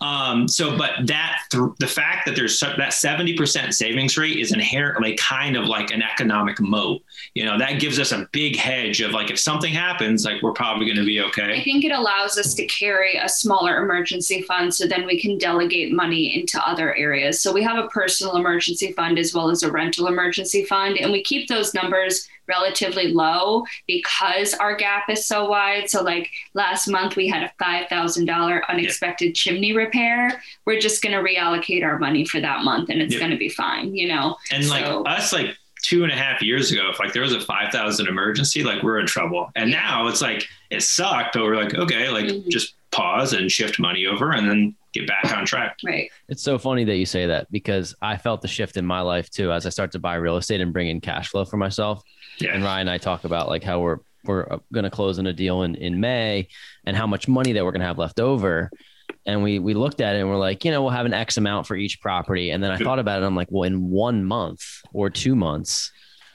Um, so, but that th- the fact that there's that 70% savings rate is inherently kind of like an economic moat. You know, that gives us a big hedge of like, if something happens, like we're probably going to be okay. I think it allows us to carry a smaller emergency fund so then we can delegate money into other areas. So we have a personal emergency fund as well as a rental emergency fund, and we keep those numbers relatively low because our gap is so wide. So, like last month, we had a $5,000 unexpected yeah. chimney repair. We're just going to reallocate our money for that month and it's yeah. going to be fine, you know? And so, like us, like, two and a half years ago, if like there was a 5,000 emergency, like we're in trouble. And yeah. now it's like, it sucked, but we're like, okay, like mm-hmm. just pause and shift money over and then get back on track. Right. It's so funny that you say that because I felt the shift in my life too as I start to buy real estate and bring in cash flow for myself. Yeah. And Ryan and I talk about like how we're we're uh, going to close in a deal in in May and how much money that we're going to have left over. And we we looked at it and we're like, you know, we'll have an X amount for each property. And then I thought about it. I'm like, well, in one month or two months,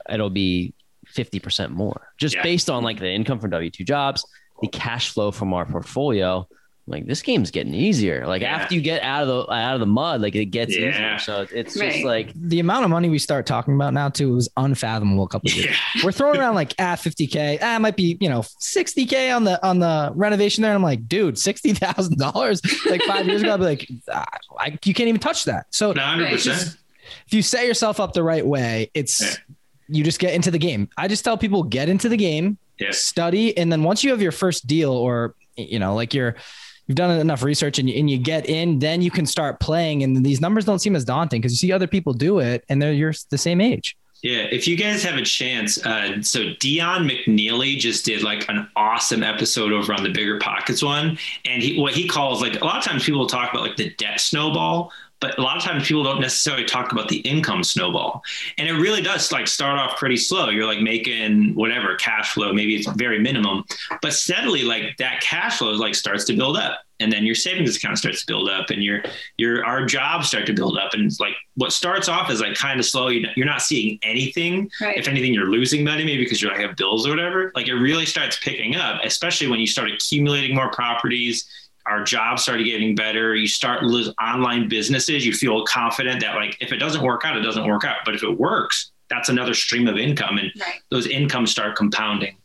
it'll be 50% more just yeah. based on like the income from W 2 jobs, the cash flow from our portfolio like this game's getting easier. Like yeah. after you get out of the out of the mud, like it gets yeah. easier. So it's right. just like the amount of money we start talking about now too was unfathomable a couple of years. Yeah. We're throwing around like ah 50k, ah might be you know 60k on the on the renovation there. And I'm like, dude, sixty thousand dollars like five years ago, I'd be like, ah, I, you can't even touch that. So 100%. if you set yourself up the right way, it's you just get into the game. I just tell people get into the game, study, and then once you have your first deal or you know like your you've done enough research and you, and you get in, then you can start playing. And these numbers don't seem as daunting because you see other people do it and they're you're the same age. Yeah, if you guys have a chance, uh, so Dion McNeeley just did like an awesome episode over on the BiggerPockets one, and he what he calls like a lot of times people talk about like the debt snowball, but a lot of times people don't necessarily talk about the income snowball. And it really does like start off pretty slow. You're like making whatever cash flow maybe it's very minimum but steadily like that cash flow like starts to build up. And then your savings account starts to build up and your your our jobs start to build up. And it's like what starts off is like kind of slow you're not seeing anything. Right. if anything you're losing money maybe because you're like have bills or whatever. Like it really starts picking up especially when you start accumulating more properties our jobs started getting better. You start lose online businesses. You feel confident that like if it doesn't work out, it doesn't work out. But if it works, that's another stream of income, and right. those incomes start compounding.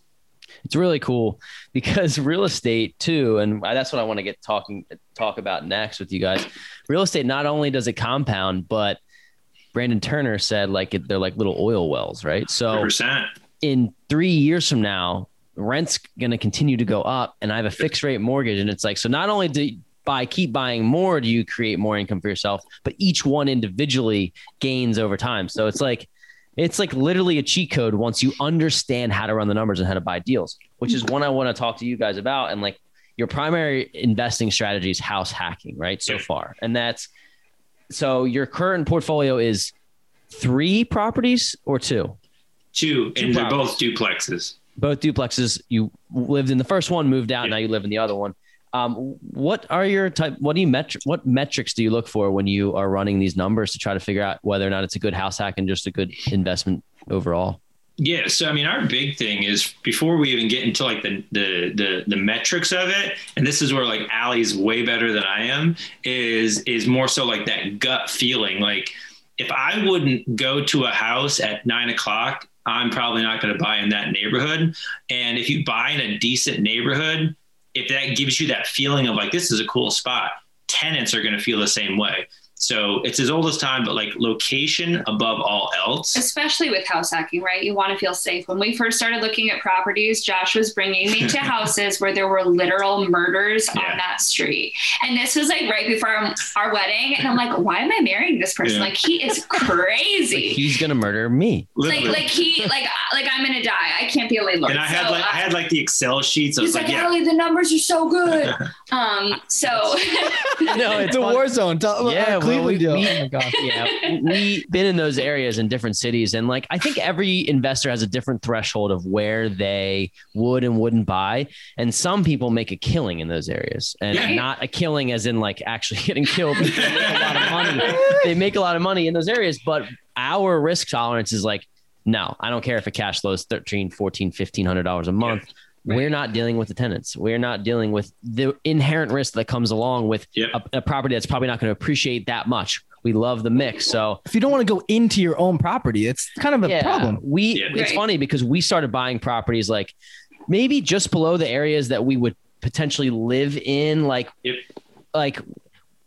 it's really cool because real estate too, and that's what I want to get talking talk about next with you guys. Real estate not only does it compound, but Brandon Turner said like they're like little oil wells, right? So 100%. in three years from now, rent's going to continue to go up, and I have a fixed rate mortgage, and it's like so. Not only do by keep buying more, do you create more income for yourself, but each one individually gains over time. So it's like it's like literally a cheat code once you understand how to run the numbers and how to buy deals, which is one I want to talk to you guys about. And like your primary investing strategy is house hacking, right? So far. And that's so your current portfolio is three properties or two? Two, Two and they're both duplexes. Both duplexes. You lived in the first one, moved out, Yeah. now you live in the other one. Um, what are your type? What do you metri- What metrics do you look for when you are running these numbers to try to figure out whether or not it's a good house hack and just a good investment overall? Yeah, so I mean, our big thing is before we even get into like the the the, the metrics of it, and this is where like Ali's way better than I am. Is is more so like that gut feeling. Like if I wouldn't go to a house at nine o'clock, I'm probably not going to buy in that neighborhood. And if you buy in a decent neighborhood, if that gives you that feeling of like this is a cool spot, tenants are going to feel the same way. So it's as old as time, but like location above all else. especially with house hacking, right? You want to feel safe. When we first started looking at properties, Josh was bringing me to houses where there were literal murders Yeah. on that street. And this was like right before our, our wedding. And I'm like, why am I marrying this person? Yeah. Like, he is Like, crazy. he's gonna murder me. like, Literally. like he, like, like I'm gonna die. I can't be a landlord. and I had So, like uh, I had like the Excel sheets. I He's was like, like, yeah, Ali, the numbers are so good. um, so No, It's a war zone. Tell, Yeah, yeah, well, Cleveland we- deal. we- oh my god. yeah, we've been in those areas in different cities, and like I think every investor has a different threshold of where they would and wouldn't buy, and some people make a killing in those areas, and Yeah. not a killing as in like actually getting killed. They make a lot of money. They make a lot of money in those areas, but our risk tolerance is like, no, I don't care if a cash flow is 13, 14, 1500 dollars a month. We're not dealing with the tenants. We're not dealing with the inherent risk that comes along with Yep. a, a property that's probably not going to appreciate that much. We love the mix. So If you don't want to go into your own property, it's kind of a problem. we Yeah. it's Right. funny because we started buying properties like maybe just below the areas that we would potentially live in, like Yep. like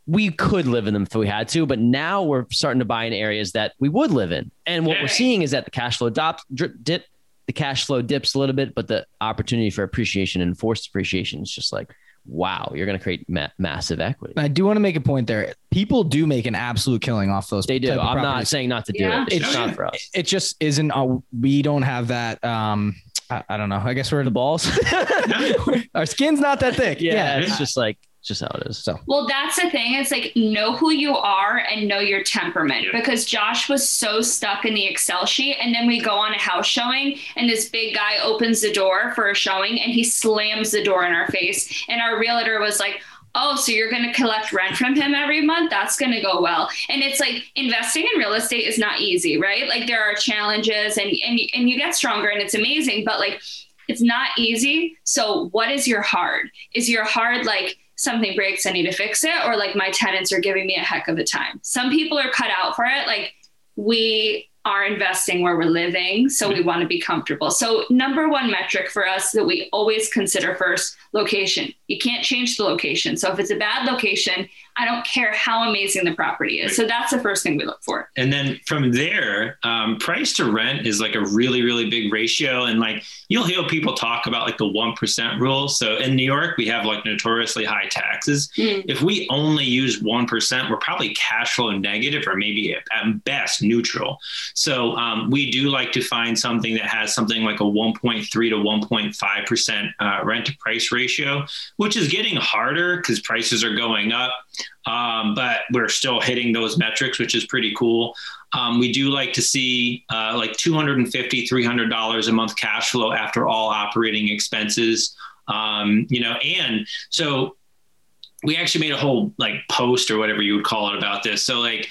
we could live in them if we had to, but now we're starting to buy in areas that we would live in. And what we're seeing is that the cash flow drops, drip, dip, the cash flow dips a little bit, but the opportunity for appreciation and forced appreciation is just like, wow, you're going to create ma- massive equity. I do want to make a point there. People do make an absolute killing off those. They do. I'm not saying not to do Yeah. it. It's It's- not for us. It just isn't. Uh, we don't have that. Um, I, I don't know. I guess we're The balls. our skin's not that thick. yeah, it's just like just how it is. So Well, that's the thing. It's like know who you are and know your temperament because Josh was so stuck in the Excel sheet. And then we go on a house showing, and this big guy opens the door for a showing and he slams the door in our face. And our realtor was like, Oh, so you're going to collect rent from him every month? That's going to go well. And it's like investing in real estate is not easy, right? Like there are challenges and, and, and you get stronger and it's amazing, but like it's not easy. So, what is your hard? Is your hard like something breaks, I need to fix it, or like my tenants are giving me a heck of a time? Some people are cut out for it. Like, we are investing where we're living, so we want to be comfortable. So, number one metric for us that we always consider first location. You can't change the location. So, if it's a bad location, I don't care how amazing the property is. So, that's the first thing we look for. And then from there, um, price to rent is like a really, really big ratio. And like you'll hear people talk about like the 1% rule. So in New York, we have like notoriously high taxes. Mm. If we only use 1%, we're probably cash flow negative or maybe at at best neutral. So um, we do like to find something that has something like a 1.3 to 1.5% uh, rent to price ratio, which is getting harder because prices are going up. Um, but we're still hitting those metrics, which is pretty cool. Um, we do like to see uh, like $250, $300 a month cash flow after all operating expenses. Um, you know, and so we actually made a whole like post or whatever you would call it about this. So like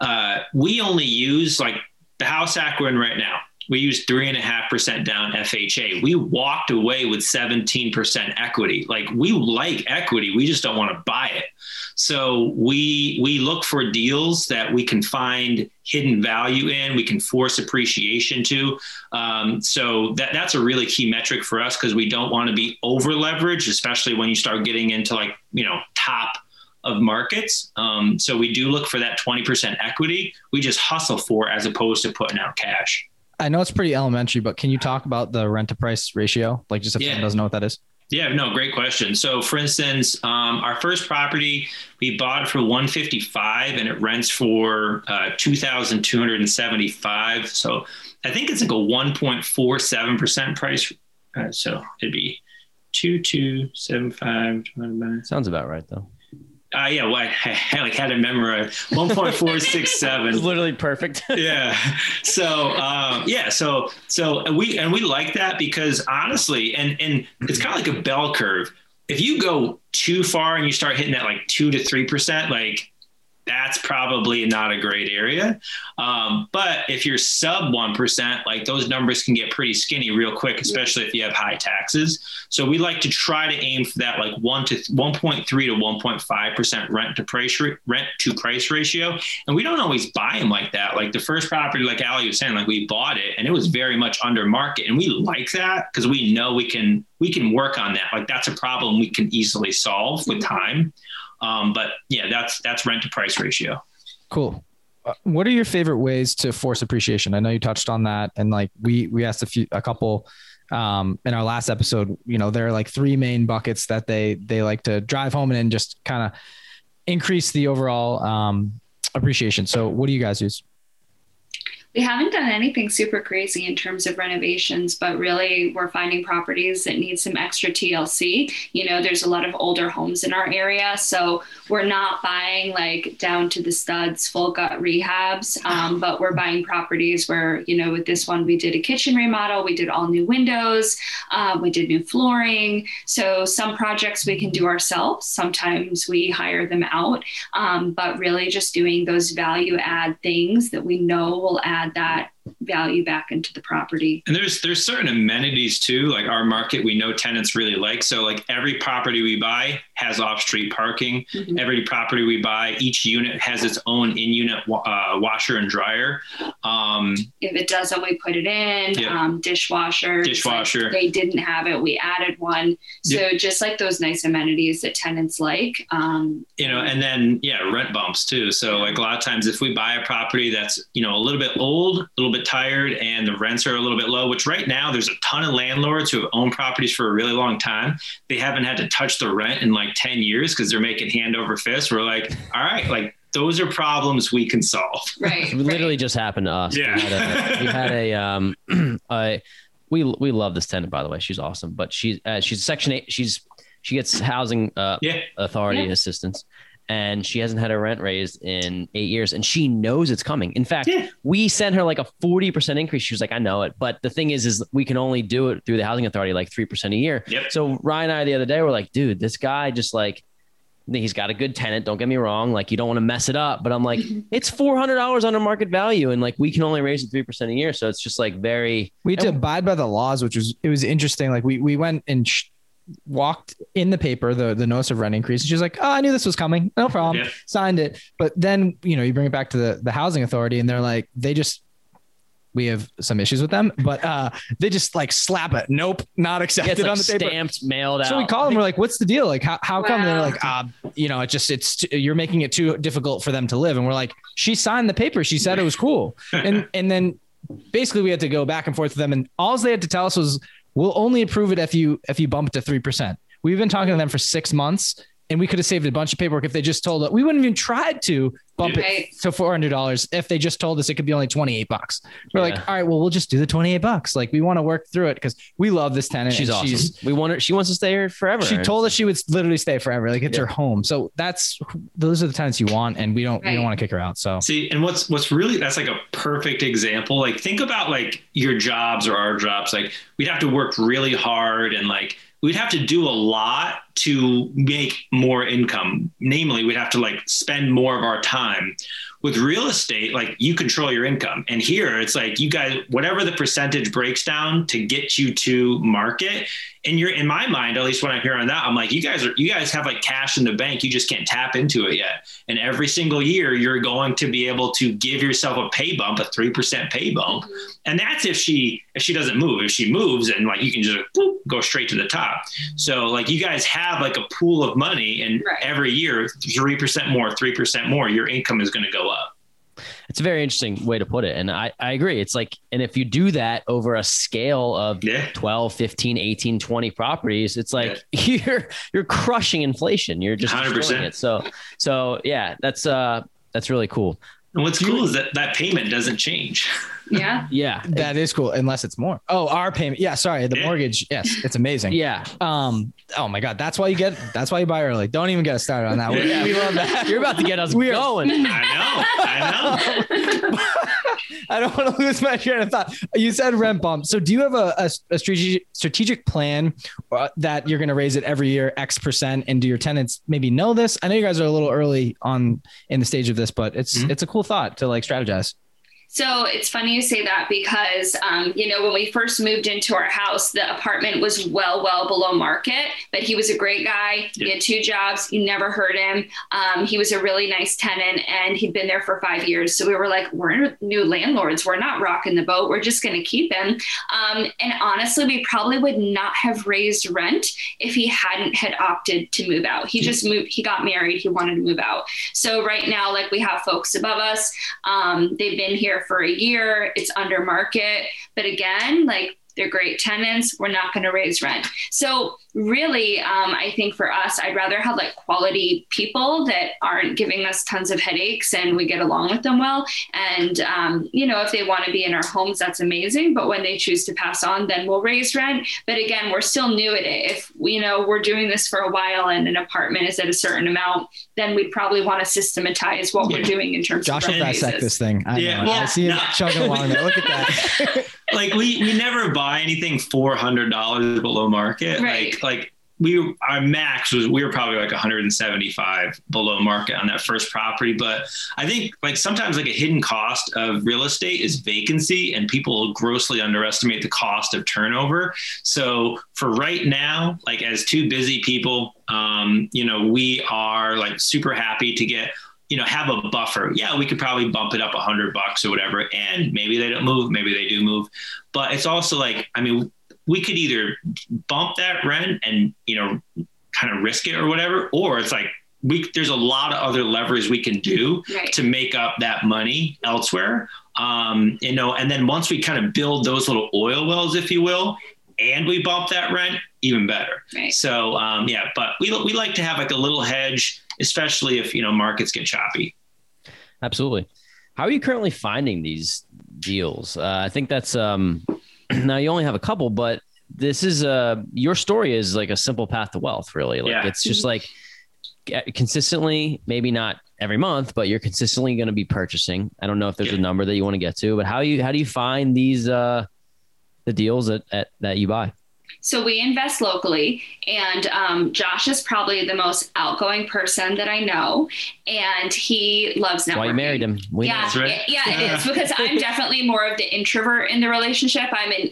uh, we only use like the house hack we're in right now. We used three and a half percent down FHA. We walked away with 17% equity. Like we like equity, we just don't want to buy it. So we we look for deals that we can find hidden value in, we can force appreciation to. Um, so that that's a really key metric for us because we don't want to be over leveraged, especially when you start getting into like you know top of markets. Um, so we do look for that 20% equity. We just hustle for as opposed to putting out cash. I know it's pretty elementary, but can you talk about the rent to price ratio? Like just if Yeah. someone doesn't know what that is. Yeah, no, great question. So, for instance, um, our first property we bought for 155, and it rents for uh, 2,275. So, I think it's like a 1.47 percent price. Uh, so it'd be 2275 divided by Sounds about right though. Uh, yeah, well, I, I like had it memorized. 1.467 literally perfect. yeah. So um, yeah. So so we and we like that because honestly, and and it's kind of like a bell curve. If you go too far and you start hitting that like two to three percent, like that's probably not a great area. Um, but if you're sub one percent, like those numbers can get pretty skinny real quick, especially if you have high taxes. So we like to try to aim for that like one to one point three to one point five percent rent to price rent to price ratio. And we don't always buy them like that. Like the first property, like Ali was saying, like we bought it and it was very much under market, and we like that because we know we can we can work on that. Like that's a problem we can easily solve with time. Um, but yeah, that's that's rent to price ratio. Cool. Uh, What are your favorite ways to force appreciation? I know you touched on that, and like we we asked a few a couple um, in our last episode. You know, there are like three main buckets that they they like to drive home and then just kind of increase the overall um, appreciation. So, what do you guys use? We haven't done anything super crazy in terms of renovations, but really we're finding properties that need some extra TLC. You know, there's a lot of older homes in our area, so we're not buying like down to the studs full gut rehabs, um, but we're buying properties where, you know, with this one we did a kitchen remodel, we did all new windows, um, we did new flooring. So some projects we can do ourselves, sometimes we hire them out, um, but really just doing those value add things that we know will add that value back into the property. And there's there's certain amenities too, like our market we know tenants really like. So like every property we buy has off-street parking. Mhm. Every property we buy, each unit has its own in-unit uh, washer and dryer. Um, If it doesn't, we put it in. Yep. Um, dishwasher. Dishwasher. Like they didn't have it, we added one. So just like those nice amenities that tenants like. Um, you know, and then yeah, rent bumps too. So like a lot of times, if we buy a property that's you know a little bit old, a little bit tired, and the rents are a little bit low, which right now there's a ton of landlords who have owned properties for a really long time. They haven't had to touch the rent in like ten years because they're making hand over fist. We're like, all right, like those are problems we can solve. right. It literally right. just happened to us. Yeah. We had a, we had a um, a, we we love this tenant by the way. She's awesome, but she's uh, she's section eight. She's she gets housing uh, Yeah, authority Yeah. assistance, and she hasn't had her rent raised in eight years, and she knows it's coming. In fact, Yeah. we sent her like a forty percent increase. She was like, "I know it," but the thing is, is we can only do it through the housing authority like three percent a year. Yep. So Ryan and I the other day were like, "Dude, this guy just like." He's got a good tenant. Don't get me wrong. Like you don't want to mess it up, but I'm like, it's four hundred dollars under market value, and like we can only raise it three percent a year. So it's just like very. We had to abide by the laws, which was it was interesting. Like we we went and sh- walked in the paper the the notice of rent increase. And she was like, "Oh, I knew this was coming. No problem." Yeah. Signed it. But then you know you bring it back to the the housing authority, and they're like, they just we have some issues with them, but uh, they just like slap it. Nope, not accepted it's like on the paper. stamped, mailed out. So we call them. We're like, "What's the deal? Like, how, how come?" And they're like, "Ah, you know, it just it's t- you're making it too difficult for them to live." And we're like, "She signed the paper. She said it was cool." And and then basically we had to go back and forth with them, and all they had to tell us was, "We'll only approve it if you if you bump it to three percent." We've been talking to them for six months, and we could have saved a bunch of paperwork if they just told us. We wouldn't even tried to bump Right. it to four hundred dollars if they just told us it could be only twenty eight bucks. We're Yeah. like, "All right, well, we'll just do the twenty eight bucks." Like we want to work through it because we love this tenant. She's and awesome. we want her. She wants to stay here forever. she told us she would literally stay forever. Like it's Yeah. her home. So that's those are the tenants you want, and we don't we don't want to kick her out. So See, and what's what's really that's like a perfect example. Like think about like your jobs or our jobs. Like we'd have to work really hard and like we'd have to do a lot to make more income. Namely, we'd have to like spend more of our time. with real estate, like you control your income. And here it's like you guys, whatever the percentage breaks down to get you to market. And you're in my mind, at least when I'm hearing that, I'm like, you guys are, you guys have like cash in the bank. You just can't tap into it yet. And every single year you're going to be able to give yourself a pay bump, a 3% pay bump. Mm-hmm. And that's if she, if she doesn't move, if she moves and like you can just whoop, go straight to the top. So like you guys have like a pool of money and right. every year, 3% more, 3% more, your income is going to go up it's a very interesting way to put it. And I, I agree. It's like, and if you do that over a scale of yeah. 12, 15, 18, 20 properties, it's like yeah. you're, you're crushing inflation. You're just 100%. it. So, so yeah, that's, uh, that's really cool. And what's cool is that that payment doesn't change. Yeah. yeah. That is cool. Unless it's more. Oh, our payment. Yeah. Sorry. The mortgage. Yes. It's amazing. yeah. Um, oh my God. That's why you get, that's why you buy early. Don't even get us started on that. Yeah. We love that. You're about to get us we going. I know. I know. I don't want to lose my train of thought. You said rent bump. So do you have a, a, a strategic, strategic plan uh, that you're going to raise it every year X percent and do your tenants maybe know this? I know you guys are a little early on in the stage of this, but it's, mm-hmm. it's a cool thought to like strategize. So it's funny you say that because, um, you know, when we first moved into our house, the apartment was well, well below market, but he was a great guy. He had two jobs. You never heard him. Um, he was a really nice tenant and he'd been there for five years. So we were like, we're new landlords. We're not rocking the boat. We're just going to keep him. Um, and honestly, we probably would not have raised rent if he hadn't had opted to move out. He just moved, he got married. He wanted to move out. So right now, like we have folks above us, um, they've been here for a year. It's under market. But again, like they're great tenants. We're not going to raise rent. So really, um, I think for us, I'd rather have like quality people that aren't giving us tons of headaches and we get along with them well. And, um, you know, if they want to be in our homes, that's amazing. But when they choose to pass on, then we'll raise rent. But again, we're still new at it. If, you know, we're doing this for a while and an apartment is at a certain amount, then we'd probably want to systematize what yeah. we're doing in terms Josh of Josh will dissect this thing. I yeah, know. Well, I see him no. chugging along there. Look at that. like we, we never buy anything $400 below market. Right. Like, like we our max was we were probably like 175 below market on that first property but i think like sometimes like a hidden cost of real estate is vacancy and people grossly underestimate the cost of turnover so for right now like as two busy people um you know we are like super happy to get you know have a buffer yeah we could probably bump it up a hundred bucks or whatever and maybe they don't move maybe they do move but it's also like i mean we could either bump that rent and you know kind of risk it or whatever or it's like we there's a lot of other levers we can do right. to make up that money elsewhere um, you know and then once we kind of build those little oil wells if you will and we bump that rent even better right. so um, yeah but we, we like to have like a little hedge especially if you know markets get choppy absolutely how are you currently finding these deals uh, i think that's um now you only have a couple, but this is uh your story is like a simple path to wealth, really. Like yeah. it's just like consistently, maybe not every month, but you're consistently going to be purchasing. I don't know if there's yeah. a number that you want to get to, but how you how do you find these uh the deals that, at, that you buy? So we invest locally, and um, Josh is probably the most outgoing person that I know, and he loves networking. Why you married him? We yeah, right. yeah, it is because I'm definitely more of the introvert in the relationship. I'm an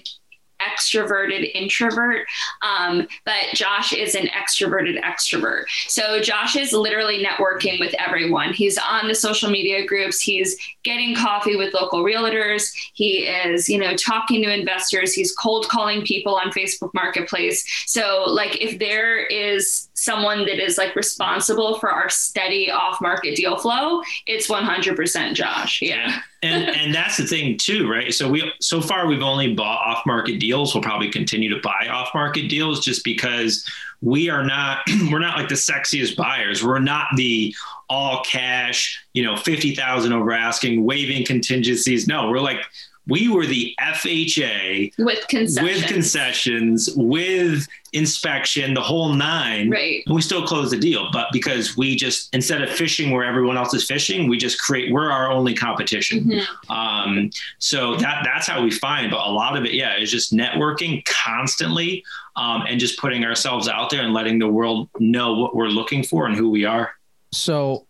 extroverted introvert. Um, but Josh is an extroverted extrovert. So Josh is literally networking with everyone. He's on the social media groups. He's getting coffee with local realtors. He is, you know, talking to investors. He's cold calling people on Facebook Marketplace. So like if there is someone that is like responsible for our steady off market deal flow, it's 100% Josh. Yeah. and and that's the thing too, right? So we so far we've only bought off market deals. We'll probably continue to buy off market deals just because we are not we're not like the sexiest buyers. We're not the all cash, you know, 50,000 over asking, waiving contingencies. No, we're like we were the FHA with concessions, with concessions, with inspection, the whole nine. Right. And we still close the deal, but because we just instead of fishing where everyone else is fishing, we just create. We're our only competition. Mm-hmm. Um, so that that's how we find. But a lot of it, yeah, is just networking constantly, um, and just putting ourselves out there and letting the world know what we're looking for and who we are. So,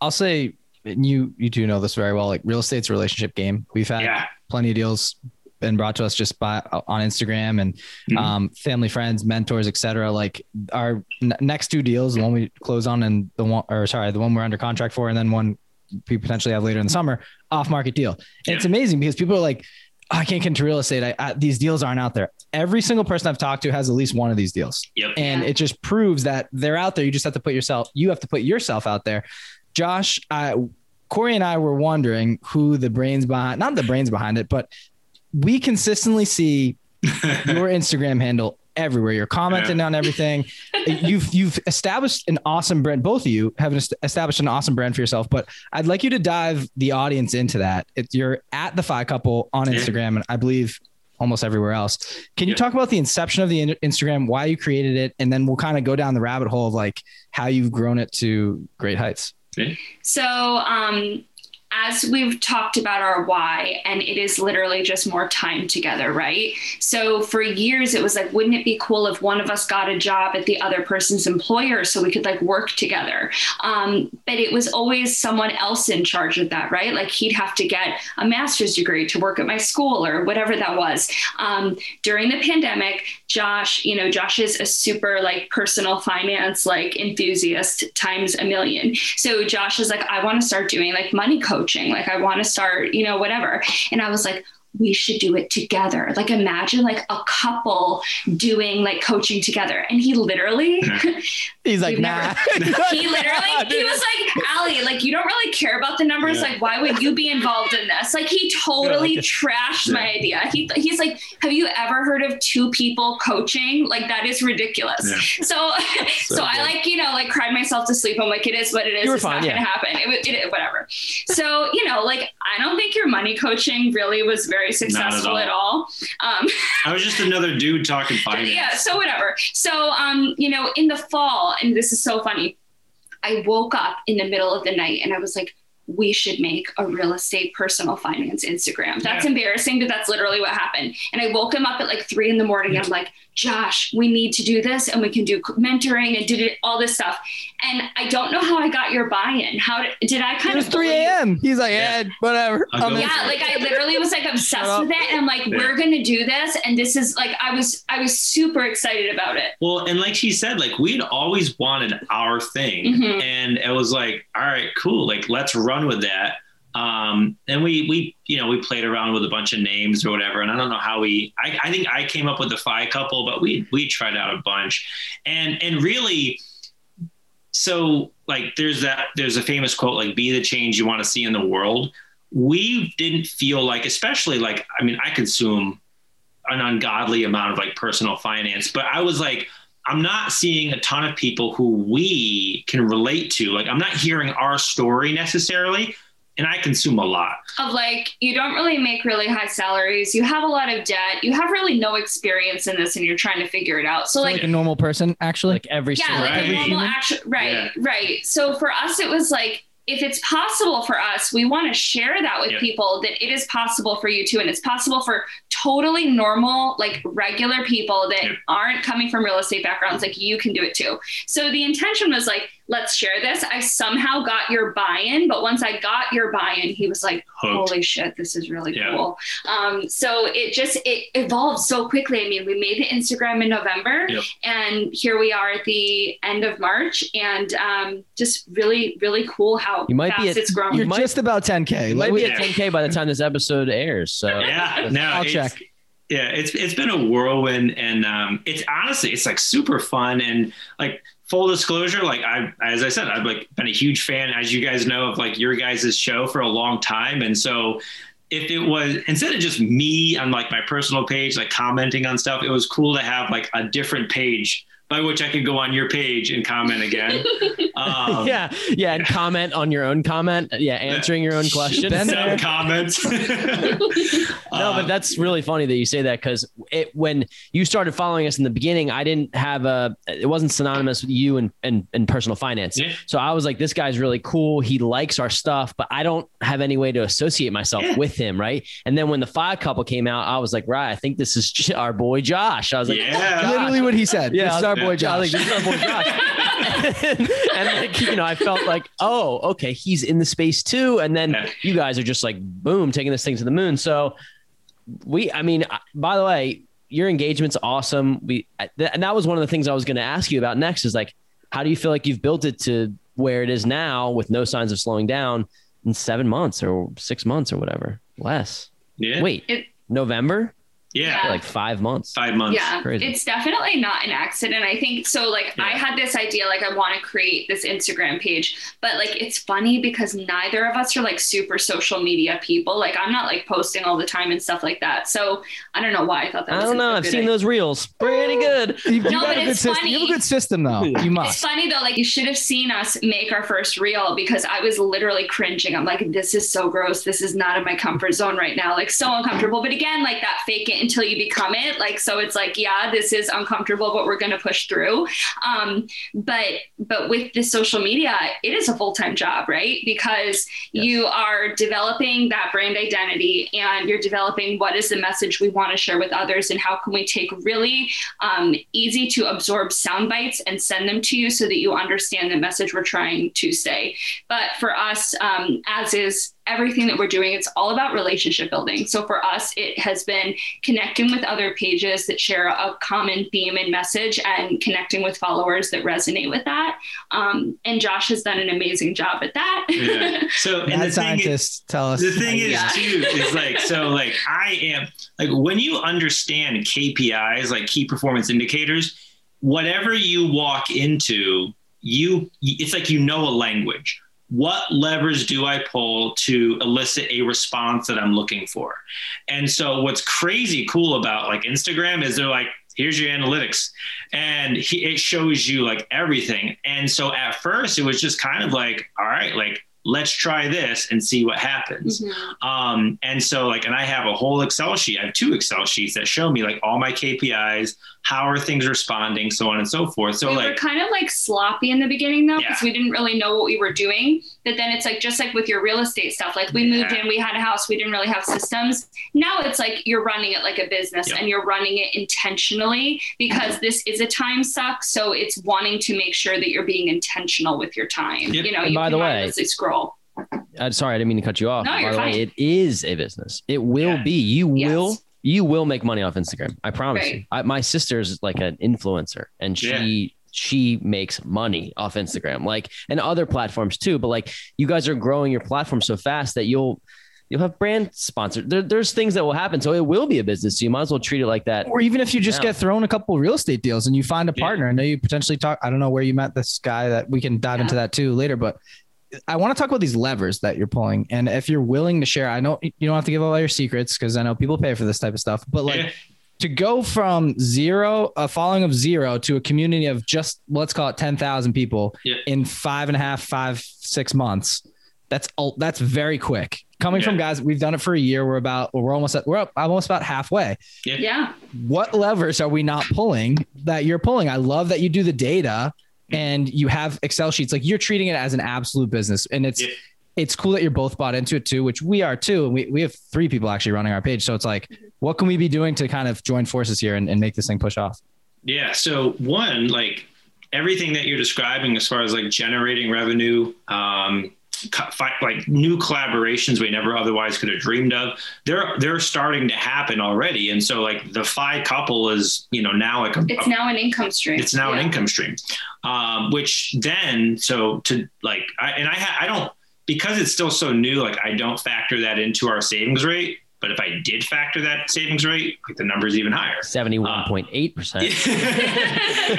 I'll say and you you do know this very well. Like real estate's a relationship game. We've had Yeah. Plenty of deals been brought to us just by on Instagram and Mhm. um, family, friends, mentors, etc. Like our n- next two deals, the one we close on and the one, or sorry, the one we're under contract for, and then one we potentially have later in the summer, off market deal. And it's amazing because people are like, "Oh, I can't get into real estate. I, I, these deals aren't out there. Every single person I've talked to has at least one of these deals. Yep. And Yeah. it just proves that they're out there. You just have to put yourself, you have to put yourself out there. Josh, I, Corey and I were wondering who the brains behind, not the brains behind it, but we consistently see your Instagram handle everywhere. You're commenting on everything. You've you've established an awesome brand. Both of you have established an awesome brand for yourself. But I'd like you to dive the audience into that. It's you're at the Fi Couple on Yeah. Instagram, and I believe almost everywhere else. Can you Yeah. talk about the inception of the in- Instagram, why you created it, and then we'll kind of go down the rabbit hole of like how you've grown it to great heights. So, um, as we've talked about our why, and it is literally just more time together, right? So, for years, it was like, wouldn't it be cool if one of us got a job at the other person's employer so we could like work together? Um, but it was always someone else in charge of that, right? Like, he'd have to get a master's degree to work at my school or whatever that was. Um, during the pandemic, Josh, you know, Josh is a super like personal finance like enthusiast times a million. So Josh is like, I want to start doing like money coaching. Like I want to start, you know, whatever. And I was like, we should do it together. Like imagine like a couple doing like coaching together. And he literally He's like, We've nah. never- he literally he was like Ali, like you don't really care about the numbers. Yeah. Like, why would you be involved in this? Like he totally Yeah, like trashed my idea. He he's like, have you ever heard of two people coaching? Like that is ridiculous. Yeah. So so, I like, you know, like cried myself to sleep. I'm like, it is what it is. You were it's fine, not yeah. gonna happen. It, wa- it, whatever. So, you know, like I don't think your money coaching really was very successful all. at all. Um I was just another dude talking finance. yeah so whatever so um you know in the fall and this is so funny. I woke up in the middle of the night and i was like we should make a real estate personal finance instagram that's Yeah. embarrassing but that's literally what happened and i woke him up at like three in the morning and i'm like josh we need to do this and we can do mentoring and did it all this stuff and i don't know how i got your buy-in how did, did i kind It was of 3 a.m. He's like, Yeah. yeah, whatever. I'll I'm yeah like i literally was like obsessed with it and i'm like Yeah. we're gonna do this and this is like i was i was super excited about it Well, and like she said, like we'd always wanted our thing, Mhm. and it was like, all right, cool, like let's run with that. Um, and we we you know we played around with a bunch of names or whatever, and I don't know how we. I, I think I came up with the FI couple, but we we tried out a bunch, and and really, so like there's that there's a famous quote like be the change you want to see in the world. We didn't feel like, especially like I mean, I consume an ungodly amount of like personal finance, but I was like, I'm not seeing a ton of people who we can relate to. Like, I'm not hearing our story necessarily, and I consume a lot. of like you don't really make really high salaries you have a lot of debt you have really no experience in this and you're trying to figure it out so like, like a normal person, actually. Like every yeah single like Right. a normal human? action right Yeah. right so for us it was like if it's possible for us we want to share that with Yeah. people that it is possible for you too and it's possible for totally normal like regular people that Yeah. aren't coming from real estate backgrounds like you can do it too so the intention was like let's share this i somehow got your buy-in but once i got your buy-in he was like Hooked. holy shit this is really Yeah. cool um, so it just it evolved so quickly i mean we made the instagram in november Yep. and here we are at the end of march and um, just really really cool how You might fast be at- it's grown You're might- just about 10K. You might be We- at 10k by the time this episode airs. So Yeah, no, I'll check. Yeah, it's it's been a whirlwind, and um, it's honestly it's like super fun and like full disclosure, like I as I said, I've like been a huge fan, as you guys know, of like your guys' show for a long time, and so if it was instead of just me on like my personal page, like commenting on stuff, it was cool to have like a different page by which I could go on your page and comment again. Um, yeah, yeah, and comment on your own comment. Yeah, answering your own question. Been there. Comments. No, but that's really funny that you say that because it when you started following us in the beginning, I didn't have a it wasn't synonymous with you and and, and personal finance. Yeah. So I was like, this guy's really cool. He likes our stuff, but I don't have any way to associate myself Yeah. with him, right? And then when the FI couple came out, I was like, right, I think this is our boy Josh. I was like, Yeah. Josh. Literally what he said. Yeah, this is our boy Josh. like, this is our boy Josh. and like, you know, I felt like, oh, okay, he's in the space too. And then Yeah. you guys are just like, boom, taking this thing to the moon. So we, I mean, by the way, your engagement's awesome. We, th- and that was one of the things I was going to ask you about next is like, how do you feel like you've built it to where it is now with no signs of slowing down in seven months or six months or whatever? Less. Yeah. Wait, It- November? Yeah. Like five months. Five months. yeah Crazy. it's definitely not an accident i think so like i had this idea like i want to create this instagram page but like it's funny because neither of us are like super social media people like i'm not like posting all the time and stuff like that so i don't know why i thought that I was don't know. I've seen idea. those reels. Pretty good. You, you No, got but a good it's system. You have a good system though. You must. It's funny though, like you should have seen us make our first reel because I was literally cringing. I'm like, this is so gross. This is not in my comfort zone right now. Like so uncomfortable. But again, like that fake it until you become it. Like so it's like, yeah, this is uncomfortable, but we're gonna push through. Um, but but with this social media, it is a full-time job, right? Because Yes. you are developing that brand identity and you're developing what is the message we want to share with others and how can we take really um, easy to absorb sound bites and send them to you so that you understand the message we're trying to say. But for us, um, as is everything that we're doing, it's all about relationship building. So for us, it has been connecting with other pages that share a common theme and message and connecting with followers that resonate with that. Um, and Josh has done an amazing job at that. Yeah. So and Mad the thing is, scientists tell us. the thing is Yeah. too is like so like I am like when you understand KPIs like key performance indicators, whatever you walk into, you it's like you know a language. What levers do I pull to elicit a response that I'm looking for? And so what's crazy cool about like Instagram is they're like here's your analytics and he, it shows you like everything. And so at first it was just kind of like all right, like let's try this and see what happens. Mhm. Um, and so like, and I have a whole Excel sheet. I have two Excel sheets that show me like all my KPIs, how are things responding, so on and so forth. So we were like, kind of like sloppy in the beginning though, because Yeah. we didn't really know what we were doing. But then it's like just like with your real estate stuff, like we moved in, we had a house, we didn't really have systems. Now it's like you're running it like a business Yeah. and you're running it intentionally because this is a time suck. So it's wanting to make sure that you're being intentional with your time. Yep. You know, And you by the way- mindlessly scroll. I'm sorry, I didn't mean to cut you off. No, By the fine. way, it is a business. It will Yeah. be. You Yes. will. You will make money off Instagram. I promise Right. you. I, my sister's like an influencer, and she she makes money off Instagram, like and other platforms too. But like you guys are growing your platform so fast that you'll you'll have brand sponsored. There, there's things that will happen, so it will be a business. So you might as well treat it like that. or even if you just Yeah. get thrown a couple real estate deals and you find a Yeah. partner. I know you potentially talk. I don't know where you met this guy that we can dive Yeah. into that too later, but I want to talk about these levers that you're pulling. And if you're willing to share, I know you don't have to give all your secrets because I know people pay for this type of stuff, but like yeah, to go from zero, a following of zero to a community of just let's call it 10,000 people Yeah. in five and a half, five, six months. That's all that's very quick. Coming from guys, we've done it for a year. We're about, we're almost at, we're up, almost about halfway Yeah. what levers are we not pulling that you're pulling? I love that you do the data and you have Excel sheets. Like you're treating it as an absolute business. And it's Yeah. it's cool that you're both bought into it too, which we are too. And we, we have three people actually running our page. So it's like, what can we be doing to kind of join forces here and, and make this thing push off? yeah. So one, like everything that you're describing as far as like generating revenue, um, like new collaborations we never otherwise could have dreamed of. They're they're starting to happen already, and so like the FI couple is you know now like a, It's now an income stream. it's now Yeah. an income stream um, which then so to like I, and i ha- i don't because it's still so new like i don't factor that into our savings rate but if i did factor that savings rate like the number's even higher Seventy-one point eight percent.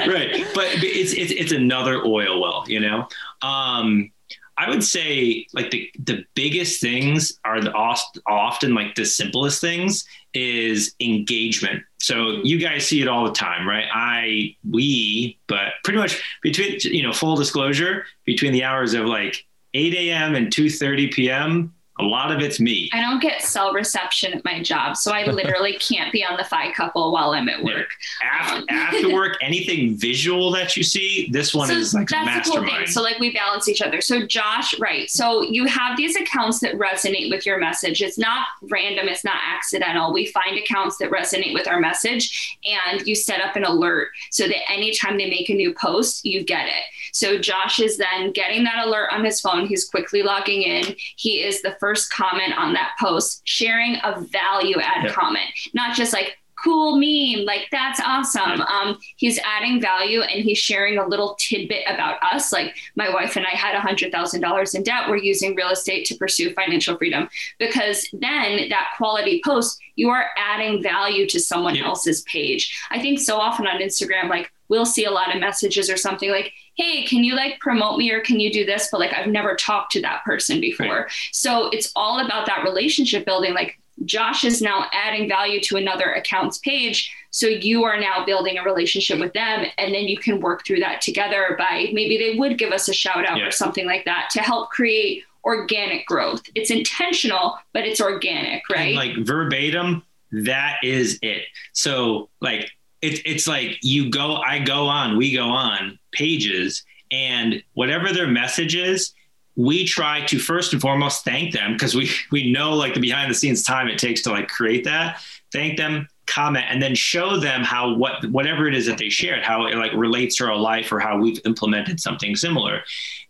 right but it's, it's it's another oil well you know um i would say like the the biggest things are the oft, often like the simplest things is engagement. So you guys see it all the time right? I we but pretty much between you know full disclosure between the hours of like 8 a.m and 2.30 p.m a lot of it's me I don't get cell reception at my job, so I literally can't be on the FI couple while I'm at work. Um, after, after work anything visual that you see this one is like that's the cool mastermind thing. So like we balance each other. So Josh, right? So you have these accounts that resonate with your message. It's not random. It's not accidental. We find accounts that resonate with our message, and you set up an alert so that anytime they make a new post, you get it. So Josh is then getting that alert on his phone. He's quickly logging in. He is the first comment on that post, sharing a value add yep. comment, not just like, cool meme. Like that's awesome. Um, he's adding value and he's sharing a little tidbit about us. Like my wife and I had a hundred thousand dollars in debt. We're using real estate to pursue financial freedom because then that quality post, you are adding value to someone else's page. I think so often on Instagram, like we'll see a lot of messages or something like, hey, can you like promote me or can you do this? But like I've never talked to that person before. Right. So it's all about that relationship building. Like Josh is now adding value to another account's page. So you are now building a relationship with them. And then you can work through that together by maybe they would give us a shout out yeah. or something like that to help create organic growth. It's intentional, but it's organic, right? And like verbatim, that is it. So like it's it's like you go, I go on, we go on pages, and whatever their message is, we try to first and foremost thank them because we we know like the behind the scenes time it takes to like create that. Thank them comment and then show them how what whatever it is that they shared how it like relates to our life or how we've implemented something similar.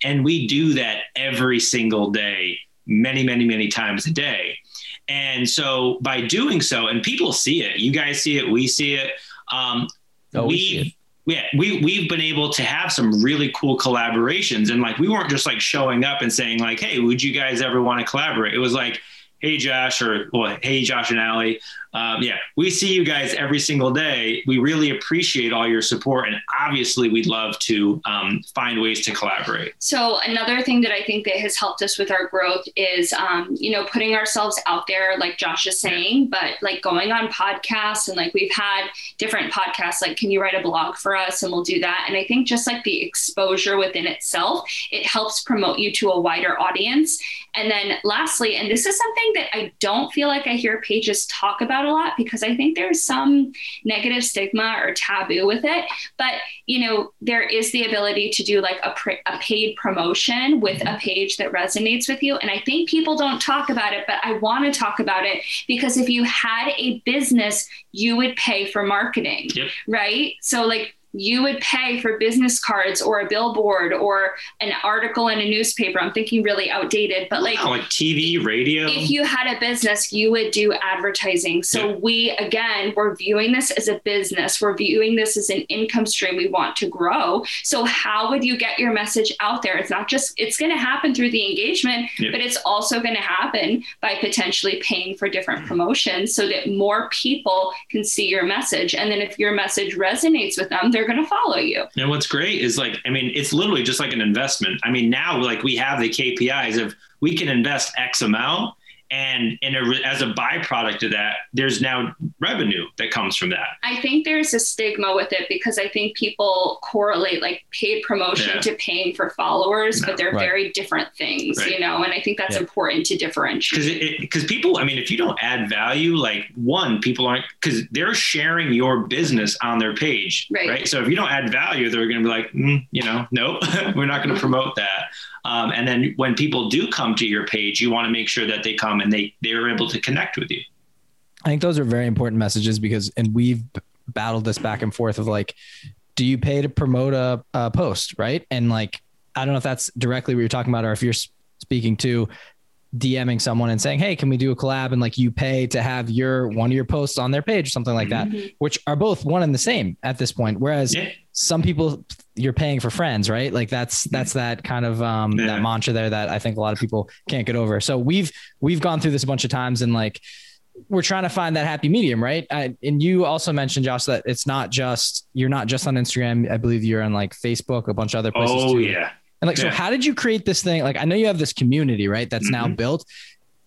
And we do that every single day many many many times a day. And so by doing so and people see it. You guys see it we see it um, oh, we, we yeah, we we've been able to have some really cool collaborations, and like we weren't just like showing up and saying like, "Hey, would you guys ever want to collaborate?" It was like, "Hey, Josh," or well, "Hey, Josh and Ali, um, yeah, we see you guys every single day. We really appreciate all your support, and obviously, we'd love to um, find ways to collaborate. So, another thing that I think that has helped us with our growth is, um, you know, putting ourselves out there, like Josh is saying, but like going on podcasts and like we've had different podcasts. Like, can you write a blog for us? And we'll do that. And I think just like the exposure within itself, it helps promote you to a wider audience. And then, lastly, and this is something that I don't feel like I hear pages talk about a lot because I think there's some negative stigma or taboo with it. But, you know, there is the ability to do like a, pr- a paid promotion with a page that resonates with you. And I think people don't talk about it, but I want to talk about it because if you had a business, you would pay for marketing, yep. right? So, like, you would pay for business cards or a billboard or an article in a newspaper. I'm thinking really outdated, but like, like TV, radio. If you had a business, you would do advertising. So yeah. we, again, we're viewing this as a business. We're viewing this as an income stream we want to grow. So how would you get your message out there? It's not just, it's going to happen through the engagement, yeah. but it's also going to happen by potentially paying for different mm-hmm. promotions so that more people can see your message. And then if your message resonates with them, they're they're going to follow you. And what's great is like, I mean, it's literally just like an investment. I mean, now like we have the KPIs of we can invest X amount and and a, as a byproduct of that there's now revenue that comes from that i think there's a stigma with it because i think people correlate like paid promotion yeah. to paying for followers no. but they're right. very different things right. you know and i think that's yeah. important to differentiate because people i mean if you don't add value like one people aren't because they're sharing your business on their page right, right? so if you don't add value they're going to be like mm, you know nope we're not going to promote that um, and then when people do come to your page, you want to make sure that they come and they they're able to connect with you. I think those are very important messages because, and we've battled this back and forth of like, do you pay to promote a, a post, right? And like, I don't know if that's directly what you're talking about, or if you're speaking to DMing someone and saying, "Hey, can we do a collab?" and like you pay to have your one of your posts on their page or something like that, mm-hmm. which are both one and the same at this point. Whereas yeah. Some people you're paying for friends, right? Like that's that's that kind of um yeah. that mantra there that I think a lot of people can't get over. So we've we've gone through this a bunch of times and like we're trying to find that happy medium, right? I, and you also mentioned Josh that it's not just you're not just on Instagram. I believe you're on like Facebook, a bunch of other places. Oh too. yeah. And like, yeah. so how did you create this thing? Like, I know you have this community, right? That's mm-hmm. now built.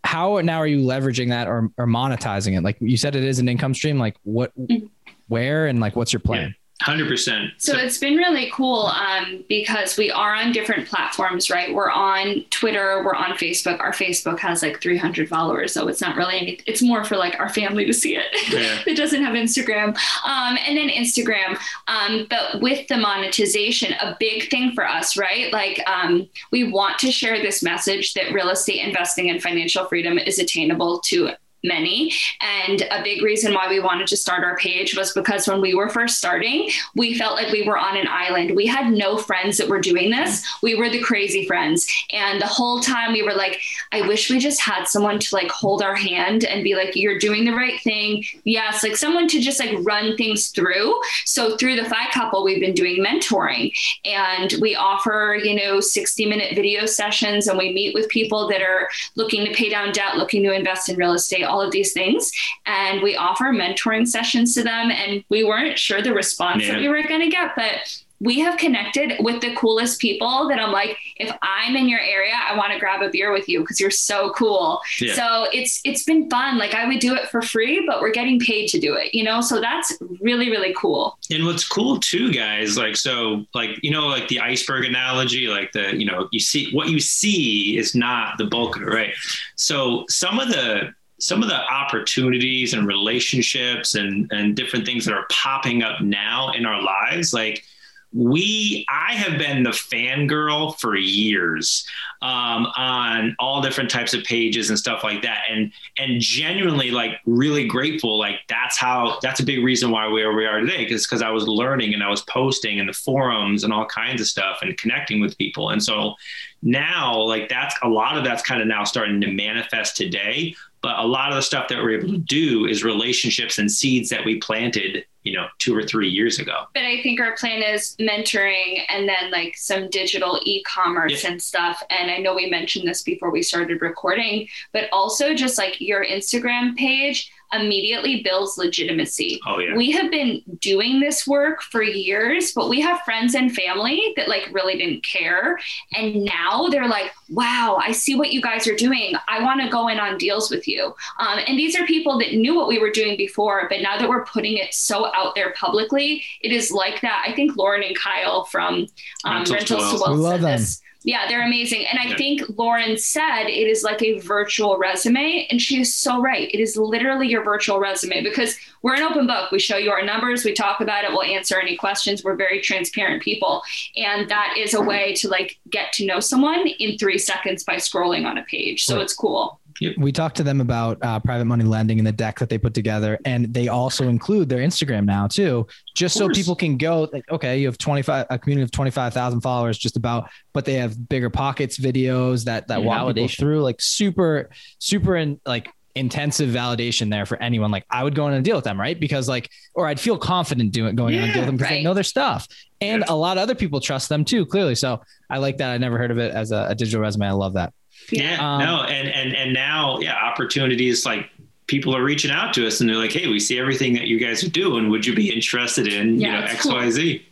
How now are you leveraging that or, or monetizing it? Like you said, it is an income stream. Like what, mm-hmm. where, and like, what's your plan? Hundred percent. So it's been really cool um, because we are on different platforms, right? We're on Twitter, we're on Facebook. Our Facebook has like 300 followers, so it's not really any. It's more for like our family to see it. Yeah. it doesn't have Instagram, um, and then Instagram. Um, but with the monetization, a big thing for us, right? Like um, we want to share this message that real estate investing and financial freedom is attainable to many. And a big reason why we wanted to start our page was because when we were first starting, we felt like we were on an island. We had no friends that were doing this. We were the crazy friends. And the whole time we were like, I wish we just had someone to like hold our hand and be like, you're doing the right thing. Yes, like someone to just like run things through. So through the FI Couple, we've been doing mentoring and we offer, you know, 60 minute video sessions and we meet with people that are looking to pay down debt, looking to invest in real estate all of these things. And we offer mentoring sessions to them. And we weren't sure the response yeah. that we were going to get, but we have connected with the coolest people that I'm like, if I'm in your area, I want to grab a beer with you because you're so cool. Yeah. So it's it's been fun. Like I would do it for free, but we're getting paid to do it, you know? So that's really, really cool. And what's cool too, guys, like so like, you know, like the iceberg analogy, like the, you know, you see what you see is not the bulk of it, right? So some of the some of the opportunities and relationships and and different things that are popping up now in our lives, like we i have been the fangirl for years um, on all different types of pages and stuff like that. And and genuinely like really grateful like that's how that's a big reason why we where we are today because because i was learning and i was posting in the forums and all kinds of stuff and connecting with people. And so now like that's a lot of that's kind of now starting to manifest today but a lot of the stuff that we're able to do is relationships and seeds that we planted you know two or three years ago. But i think our plan is mentoring and then like some digital e-commerce and stuff. And i know we mentioned this before we started recording but also just like your instagram page immediately builds legitimacy. Oh, yeah. We have been doing this work for years, but we have friends and family that like really didn't care. And now they're like, wow, I see what you guys are doing. I want to go in on deals with you. Um, and these are people that knew what we were doing before, but now that we're putting it so out there publicly, it is like that. I think Lauren and Kyle from um, Rentals, Rentals to Wealth, to Wealth said this yeah, they're amazing. And I yeah. think Lauren said it is like a virtual resume. And she is so right. It is literally your virtual resume because we're an open book. We show you our numbers, we talk about it, we'll answer any questions. We're very transparent people. And that is a way to like get to know someone in three seconds by scrolling on a page. So right. it's cool. We talked to them about uh, private money lending in the deck that they put together, and they also include their Instagram now too, just so people can go. Like, okay, you have twenty five a community of twenty five thousand followers, just about, but they have BiggerPockets videos that that walk people through, like super, super, and like intensive validation there for anyone. Like I would go in and deal with them, right? Because like, or I'd feel confident doing going yeah, in and deal with them because right. I know their stuff. And yeah. a lot of other people trust them too, clearly. So I like that. I never heard of it as a, a digital resume. I love that. Yeah, um, no, and and and now, yeah, opportunities like people are reaching out to us and they're like, "Hey, we see everything that you guys are doing. Would you be interested in yeah, you know X, cool. Y, Z?"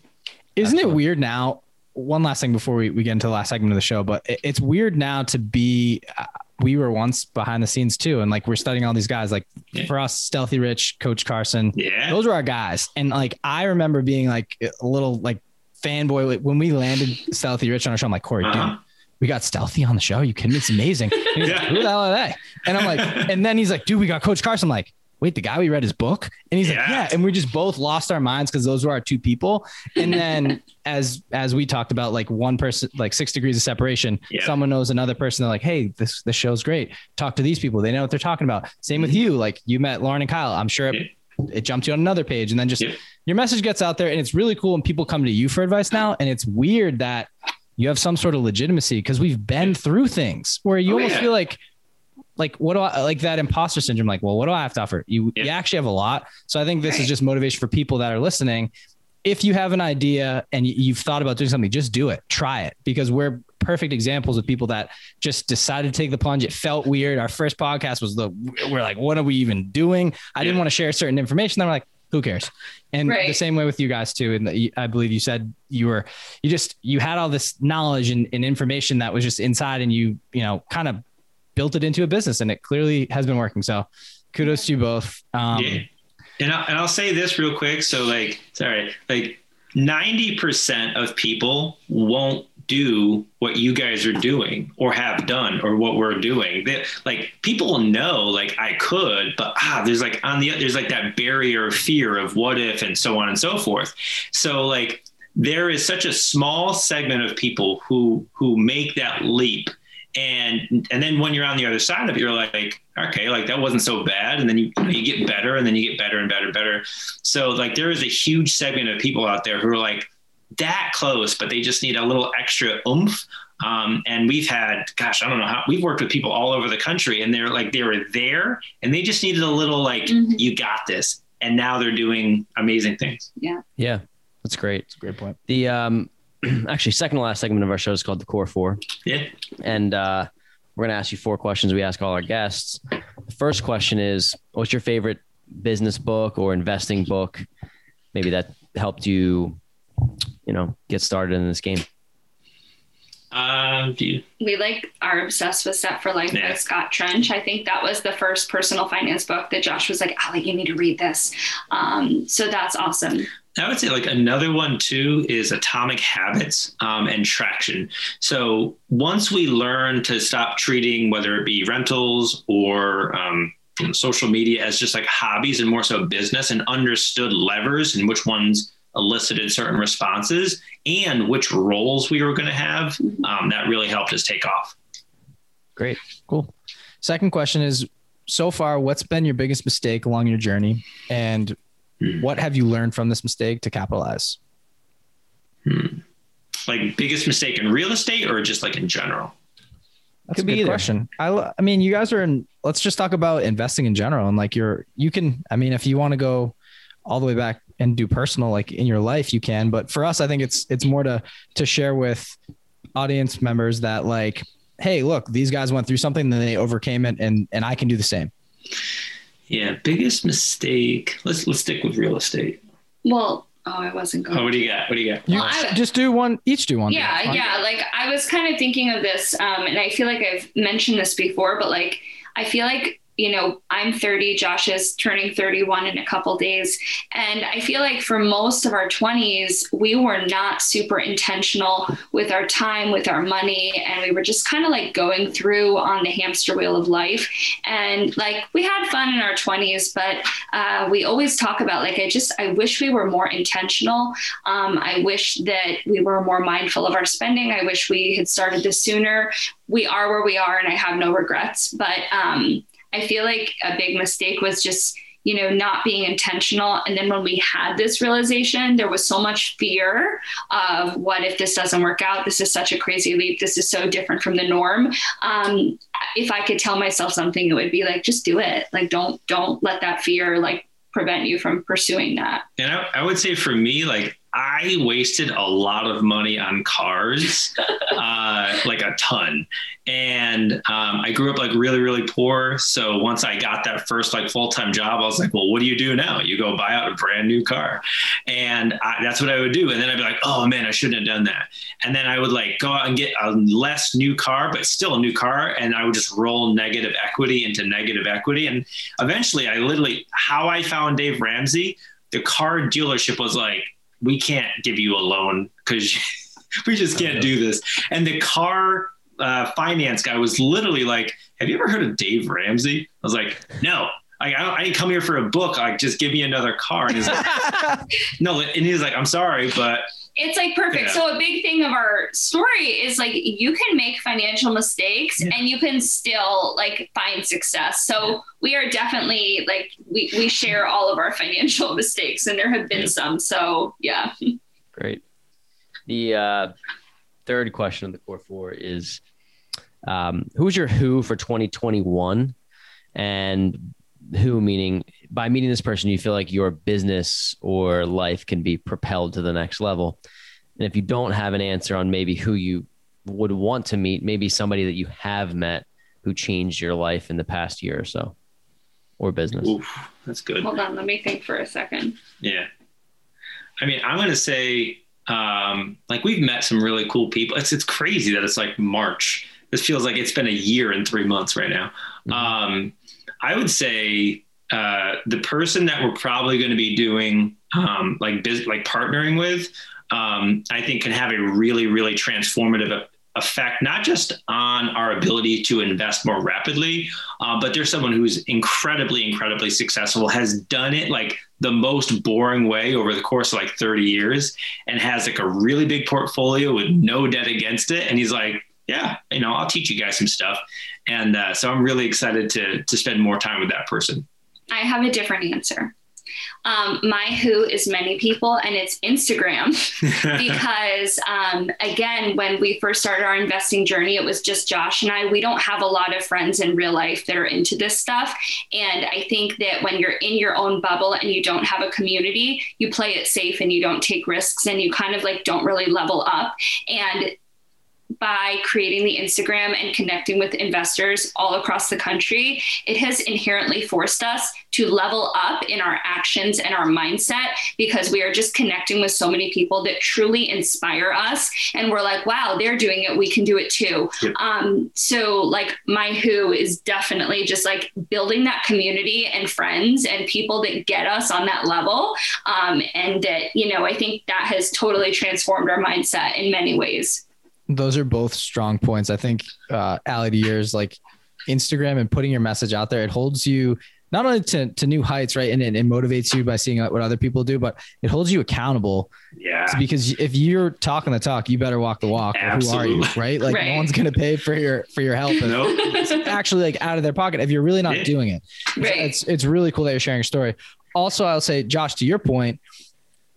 Isn't it weird now? One last thing before we, we get into the last segment of the show, but it, it's weird now to be. Uh, we were once behind the scenes too, and like we're studying all these guys. Like yeah. for us, Stealthy Rich, Coach Carson, yeah, those were our guys. And like I remember being like a little like fanboy when we landed Stealthy Rich on our show. I'm like Corey, uh-huh. dude, we got Stealthy on the show. You kidding me? It's amazing. yeah. like, Who the hell are they? And I'm like, and then he's like, dude, we got Coach Carson. I'm like, wait, the guy we read his book? And he's yeah. like, yeah. And we just both lost our minds because those were our two people. And then as as we talked about, like one person, like six degrees of separation, yeah. someone knows another person. They're like, hey, this this show's great. Talk to these people. They know what they're talking about. Same with mm-hmm. you. Like you met Lauren and Kyle. I'm sure it, it jumped you on another page. And then just your message gets out there and it's really cool. And people come to you for advice now. And it's weird that you have some sort of legitimacy because we've been through things where you oh, almost yeah. feel like like what do I like that imposter syndrome? Like, well, what do I have to offer? You yeah. you actually have a lot. So I think this is just motivation for people that are listening. If you have an idea and you've thought about doing something, just do it. Try it because we're perfect examples of people that just decided to take the plunge. It felt weird. Our first podcast was the we're like, what are we even doing? I yeah. didn't want to share certain information. Then we're like, who cares? And right. the same way with you guys too. And I believe you said you were, you just, you had all this knowledge and, and information that was just inside and you, you know, kind of built it into a business and it clearly has been working. So kudos to you both. Um, yeah. And, I, and I'll say this real quick. So like, sorry, like 90% of people won't do what you guys are doing or have done or what we're doing. They, like people know like I could, but ah, there's like on the there's like that barrier of fear of what if and so on and so forth. So like there is such a small segment of people who who make that leap And and then when you're on the other side of it, you're like, okay, like that wasn't so bad. And then you you get better, and then you get better and better and better. So like there is a huge segment of people out there who are like that close, but they just need a little extra oomph. Um, and we've had, gosh, I don't know how we've worked with people all over the country, and they're like they were there, and they just needed a little like, Mhm. you got this, and now they're doing amazing things. Yeah. Yeah, that's great. It's a great point. The um, actually second to last segment of our show is called the Core Four, Yeah. and uh, we're gonna ask you four questions. We ask all our guests. The first question is, what's your favorite business book or investing book? Maybe that helped you, you know, get started in this game. Um, do you, we like are obsessed with Set for Life Yeah. by Scott Trench. I think that was the first personal finance book that Josh was like, "Ali, you need to read this." Um, so that's awesome. I would say like another one too is atomic habits um, and traction. So once we learn to stop treating whether it be rentals or um, social media as just like hobbies and more so business, and understood levers and which ones elicited certain responses and which roles we were going to have, um, that really helped us take off. Great. Cool. Second question is so far, what's been your biggest mistake along your journey? And Hmm. what have you learned from this mistake to capitalize? Hmm. Like biggest mistake in real estate or just like in general? That's Could a be good either. question. I, I mean, you guys are in, let's just talk about investing in general. And like you're, you can, I mean, if you want to go all the way back and do personal, like in your life, you can, but for us, I think it's, it's more to, to share with audience members that like, Hey, look, these guys went through something, then they overcame it and, and I can do the same. Yeah, biggest mistake. Let's let's stick with real estate. Well, oh, I wasn't going. Oh, what do you got? What do you got? You Well, I- just do one, each do one. yeah Fine. yeah like i was kind of thinking of this um, and i feel like i've mentioned this before but like i feel like you know i'm 30 josh is turning 31 in a couple days and i feel like for most of our 20s we were not super intentional with our time with our money and we were just kind of like going through on the hamster wheel of life and like we had fun in our 20s but uh, we always talk about like i just i wish we were more intentional um, I wish that we were more mindful of our spending. I wish we had started this sooner. We are where we are, and I have no regrets. But um, I feel like a big mistake was just, you know, not being intentional. And then when we had this realization, there was so much fear of what if this doesn't work out? This is such a crazy leap. This is so different from the norm. Um, if I could tell myself something, it would be like, just do it. Like, don't don't let that fear like prevent you from pursuing that. And I, I would say for me, like I wasted a lot of money on cars, uh, like a ton. And um, I grew up like really, really poor. So once I got that first like full time job, I was like, well, what do you do now? You go buy out a brand new car. And I, that's what I would do. And then I'd be like, oh man, I shouldn't have done that. And then I would like go out and get a less new car, but still a new car. And I would just roll negative equity into negative equity. And eventually I literally, how I found Dave Ramsey, the car dealership was like, we can't give you a loan because we just can't do this. And the car uh, finance guy was literally like, have you ever heard of Dave Ramsey? I was like, no. I, I, don't, I didn't come here for a book. Like, just give me another car. And he's like, no. And he's like, I'm sorry, but it's like perfect. Yeah. So a big thing of our story is like you can make financial mistakes Yeah. and you can still like find success. So we are definitely like we, we share all of our financial mistakes and there have been Yeah. some. So yeah. Great. The uh, third question of the core four is um, who's your who for 2021? And who meaning by meeting this person, you feel like your business or life can be propelled to the next level. And if you don't have an answer on maybe who you would want to meet, maybe somebody that you have met who changed your life in the past year or so or business. oof, that's good. Hold on, let me think for a second. Yeah. I mean, I'm going to say, um, like, we've met some really cool people. It's, it's crazy that it's like March. This feels like it's been a year and three months right now. Mhm. Um, I would say uh, the person that we're probably going to be doing um, like biz- like partnering with, um, I think can have a really, really transformative effect, not just on our ability to invest more rapidly, uh, but there's someone who's incredibly, incredibly successful, has done it like the most boring way over the course of like 30 years and has like a really big portfolio with no debt against it. And he's like, yeah, you know, I'll teach you guys some stuff. And uh, so I'm really excited to to spend more time with that person. I have a different answer. Um, my who is many people, and it's Instagram because, um, again, when we first started our investing journey, it was just Josh and I. We don't have a lot of friends in real life that are into this stuff. And I think that when you're in your own bubble and you don't have a community, you play it safe and you don't take risks and you kind of like don't really level up. And by creating the Instagram and connecting with investors all across the country, it has inherently forced us to level up in our actions and our mindset because we are just connecting with so many people that truly inspire us. And we're like, wow, they're doing it. We can do it too. Um, so, like, my who is definitely just like building that community and friends and people that get us on that level. Um, and that, you know, I think that has totally transformed our mindset in many ways those are both strong points. I think, uh, Ali, to yours, like Instagram and putting your message out there, it holds you not only to, to new heights, right? And it, it motivates you by seeing what other people do, but it holds you accountable. Yeah. Because if you're talking the talk, you better walk the walk. Who are you? Right. Like right. no one's going to pay for your, for your help. Nope. It's actually like out of their pocket if you're really not yeah. doing it. Right. It's, it's really cool that you're sharing your story. Also, I'll say, Josh, to your point,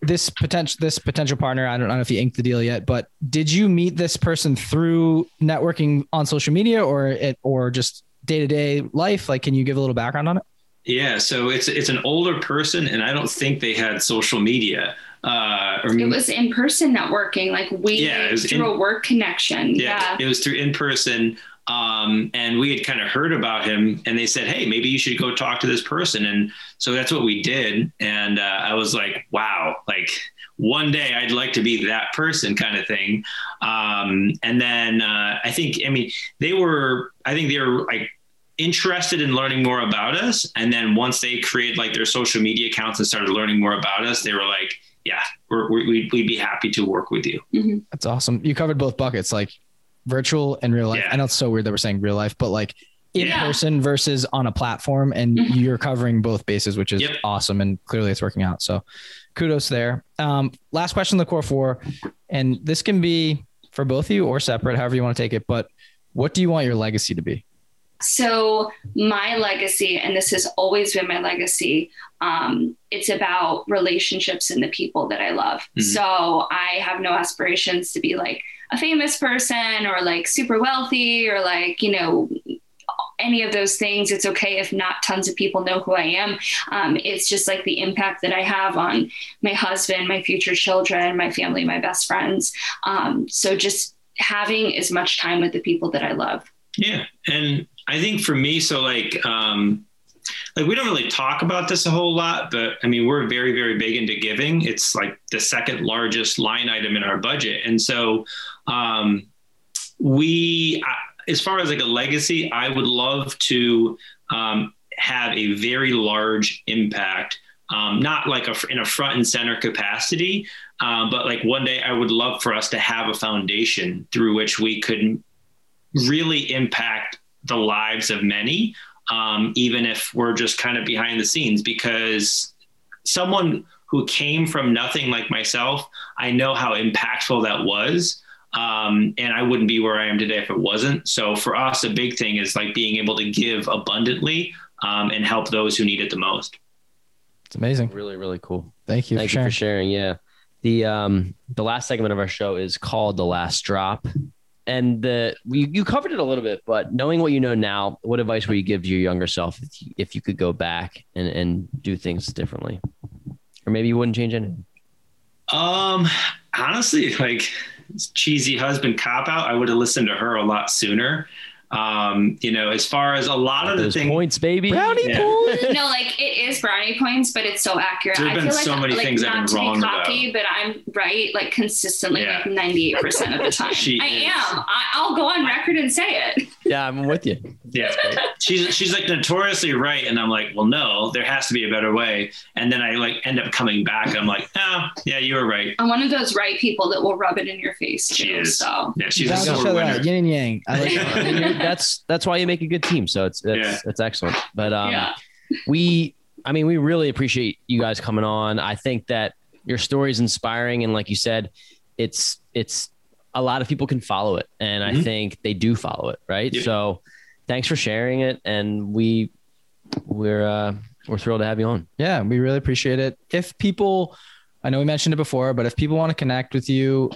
this potential this potential partner i don't know if you inked the deal yet but did you meet this person through networking on social media or it or just day-to-day life? Like can you give a little background on it? Yeah so it's it's an older person and i don't think they had social media uh or, it was in person networking like we yeah, it was through in, a work connection yeah, yeah. it was through in person um, and we had kind of heard about him and they said, Hey, maybe you should go talk to this person. And so that's what we did. And uh, I was like, wow, like one day I'd like to be that person kind of thing. Um, and then uh, I think, I mean, they were, I think they were like, interested in learning more about us and then once they created like their social media accounts and started learning more about us they were like yeah we're, we would be happy to work with you mm-hmm. that's awesome you covered both buckets like virtual and real life. Yeah. I know it's so weird that we're saying real life, but like in yeah. person versus on a platform, and mm-hmm. you're covering both bases, which is yep. awesome. And clearly it's working out. So kudos there. Um, last question, the core four, and this can be for both of you or separate, however you want to take it. But what do you want your legacy to be? So, my legacy, and this has always been my legacy, um, it's about relationships and the people that I love. Mm-hmm. So, I have no aspirations to be like a famous person or like super wealthy or like, you know, any of those things. It's okay if not tons of people know who I am. Um, it's just like the impact that I have on my husband, my future children, my family, my best friends. Um, so just having as much time with the people that I love. Yeah. And I think for me, so like, um, like we don't really talk about this a whole lot, but I mean, we're very, very big into giving. It's like the second largest line item in our budget. And so, um, we, as far as like a legacy, I would love to um, have a very large impact. Um, not like a, in a front and center capacity, um, but like one day I would love for us to have a foundation through which we could really impact the lives of many, um, even if we're just kind of behind the scenes, because someone who came from nothing like myself, I know how impactful that was. Um, and I wouldn't be where I am today if it wasn't. So for us, a big thing is like being able to give abundantly um, and help those who need it the most. It's amazing. Really, really cool. Thank you. Thank for you sharing. for sharing. Yeah. The um the last segment of our show is called the last drop. And the you, you covered it a little bit, but knowing what you know now, what advice would you give to your younger self if you, if you could go back and, and do things differently? Or maybe you wouldn't change anything? Um honestly, like cheesy husband cop out, I would have listened to her a lot sooner. Um, you know, as far as a lot of the things, points, baby, brownie yeah. points. no, like it is brownie points, but it's so accurate. There have been so like, many like, things I've been wrong be cocky, about. But I'm right, like consistently, yeah. like 98 percent of the time. She I is. am. I, will go on record and say it. Yeah, I'm with you. Yeah, she's she's like notoriously right, and I'm like, well, no, there has to be a better way. And then I like end up coming back. I'm like, oh, yeah, you were right. I'm one of those right people that will rub it in your face. Too, she is. So yeah, she's a silver winner. Yin and yang. I like that's that's why you make a good team. So it's it's, yeah. it's excellent. But um, yeah. we, I mean, we really appreciate you guys coming on. I think that your story is inspiring, and like you said, it's it's a lot of people can follow it, and I Mhm. think they do follow it, right? Yeah. So, thanks for sharing it, and we we're uh, we're thrilled to have you on. Yeah, we really appreciate it. If people, I know we mentioned it before, but if people want to connect with you,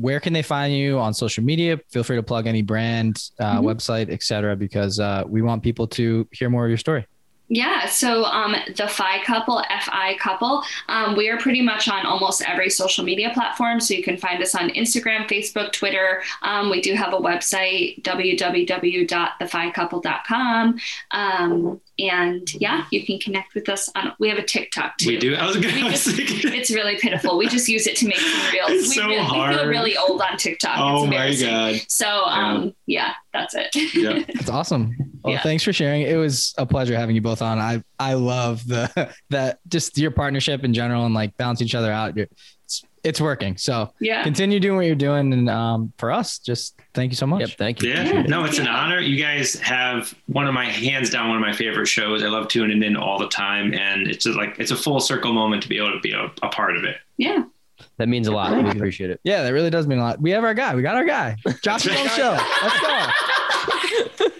where can they find you on social media? Feel free to plug any brand, uh, Mhm. website, etc. Because uh, we want people to hear more of your story. Yeah, so um, the FI Couple, FI Couple, um, we are pretty much on almost every social media platform. So you can find us on Instagram, Facebook, Twitter. Um, we do have a website, www.theficouple.com. Um, and yeah, you can connect with us on. We have a TikTok too. We do. I was gonna. I was It's really pitiful. We just use it to make some reels. It's we, so really, we feel really old on TikTok. oh it's my god. So um, yeah, that's it. Yeah. It's awesome. Well, Yeah. thanks for sharing. It was a pleasure having you both on. I I love the that just your partnership in general and like balancing each other out. You're, it's it's working. So yeah. continue doing what you're doing, and um, for us, just thank you so much. Yep, thank you. Yeah, no, it's an honor. You guys have one of my hands down one of my favorite shows. I love tuning in all the time, and it's just like it's a full circle moment to be able to be a, a part of it. Yeah. That means a lot. Thank we you. appreciate it. Yeah, that really does mean a lot. We have our guy. We got our guy. Josh is on the show. Let's go.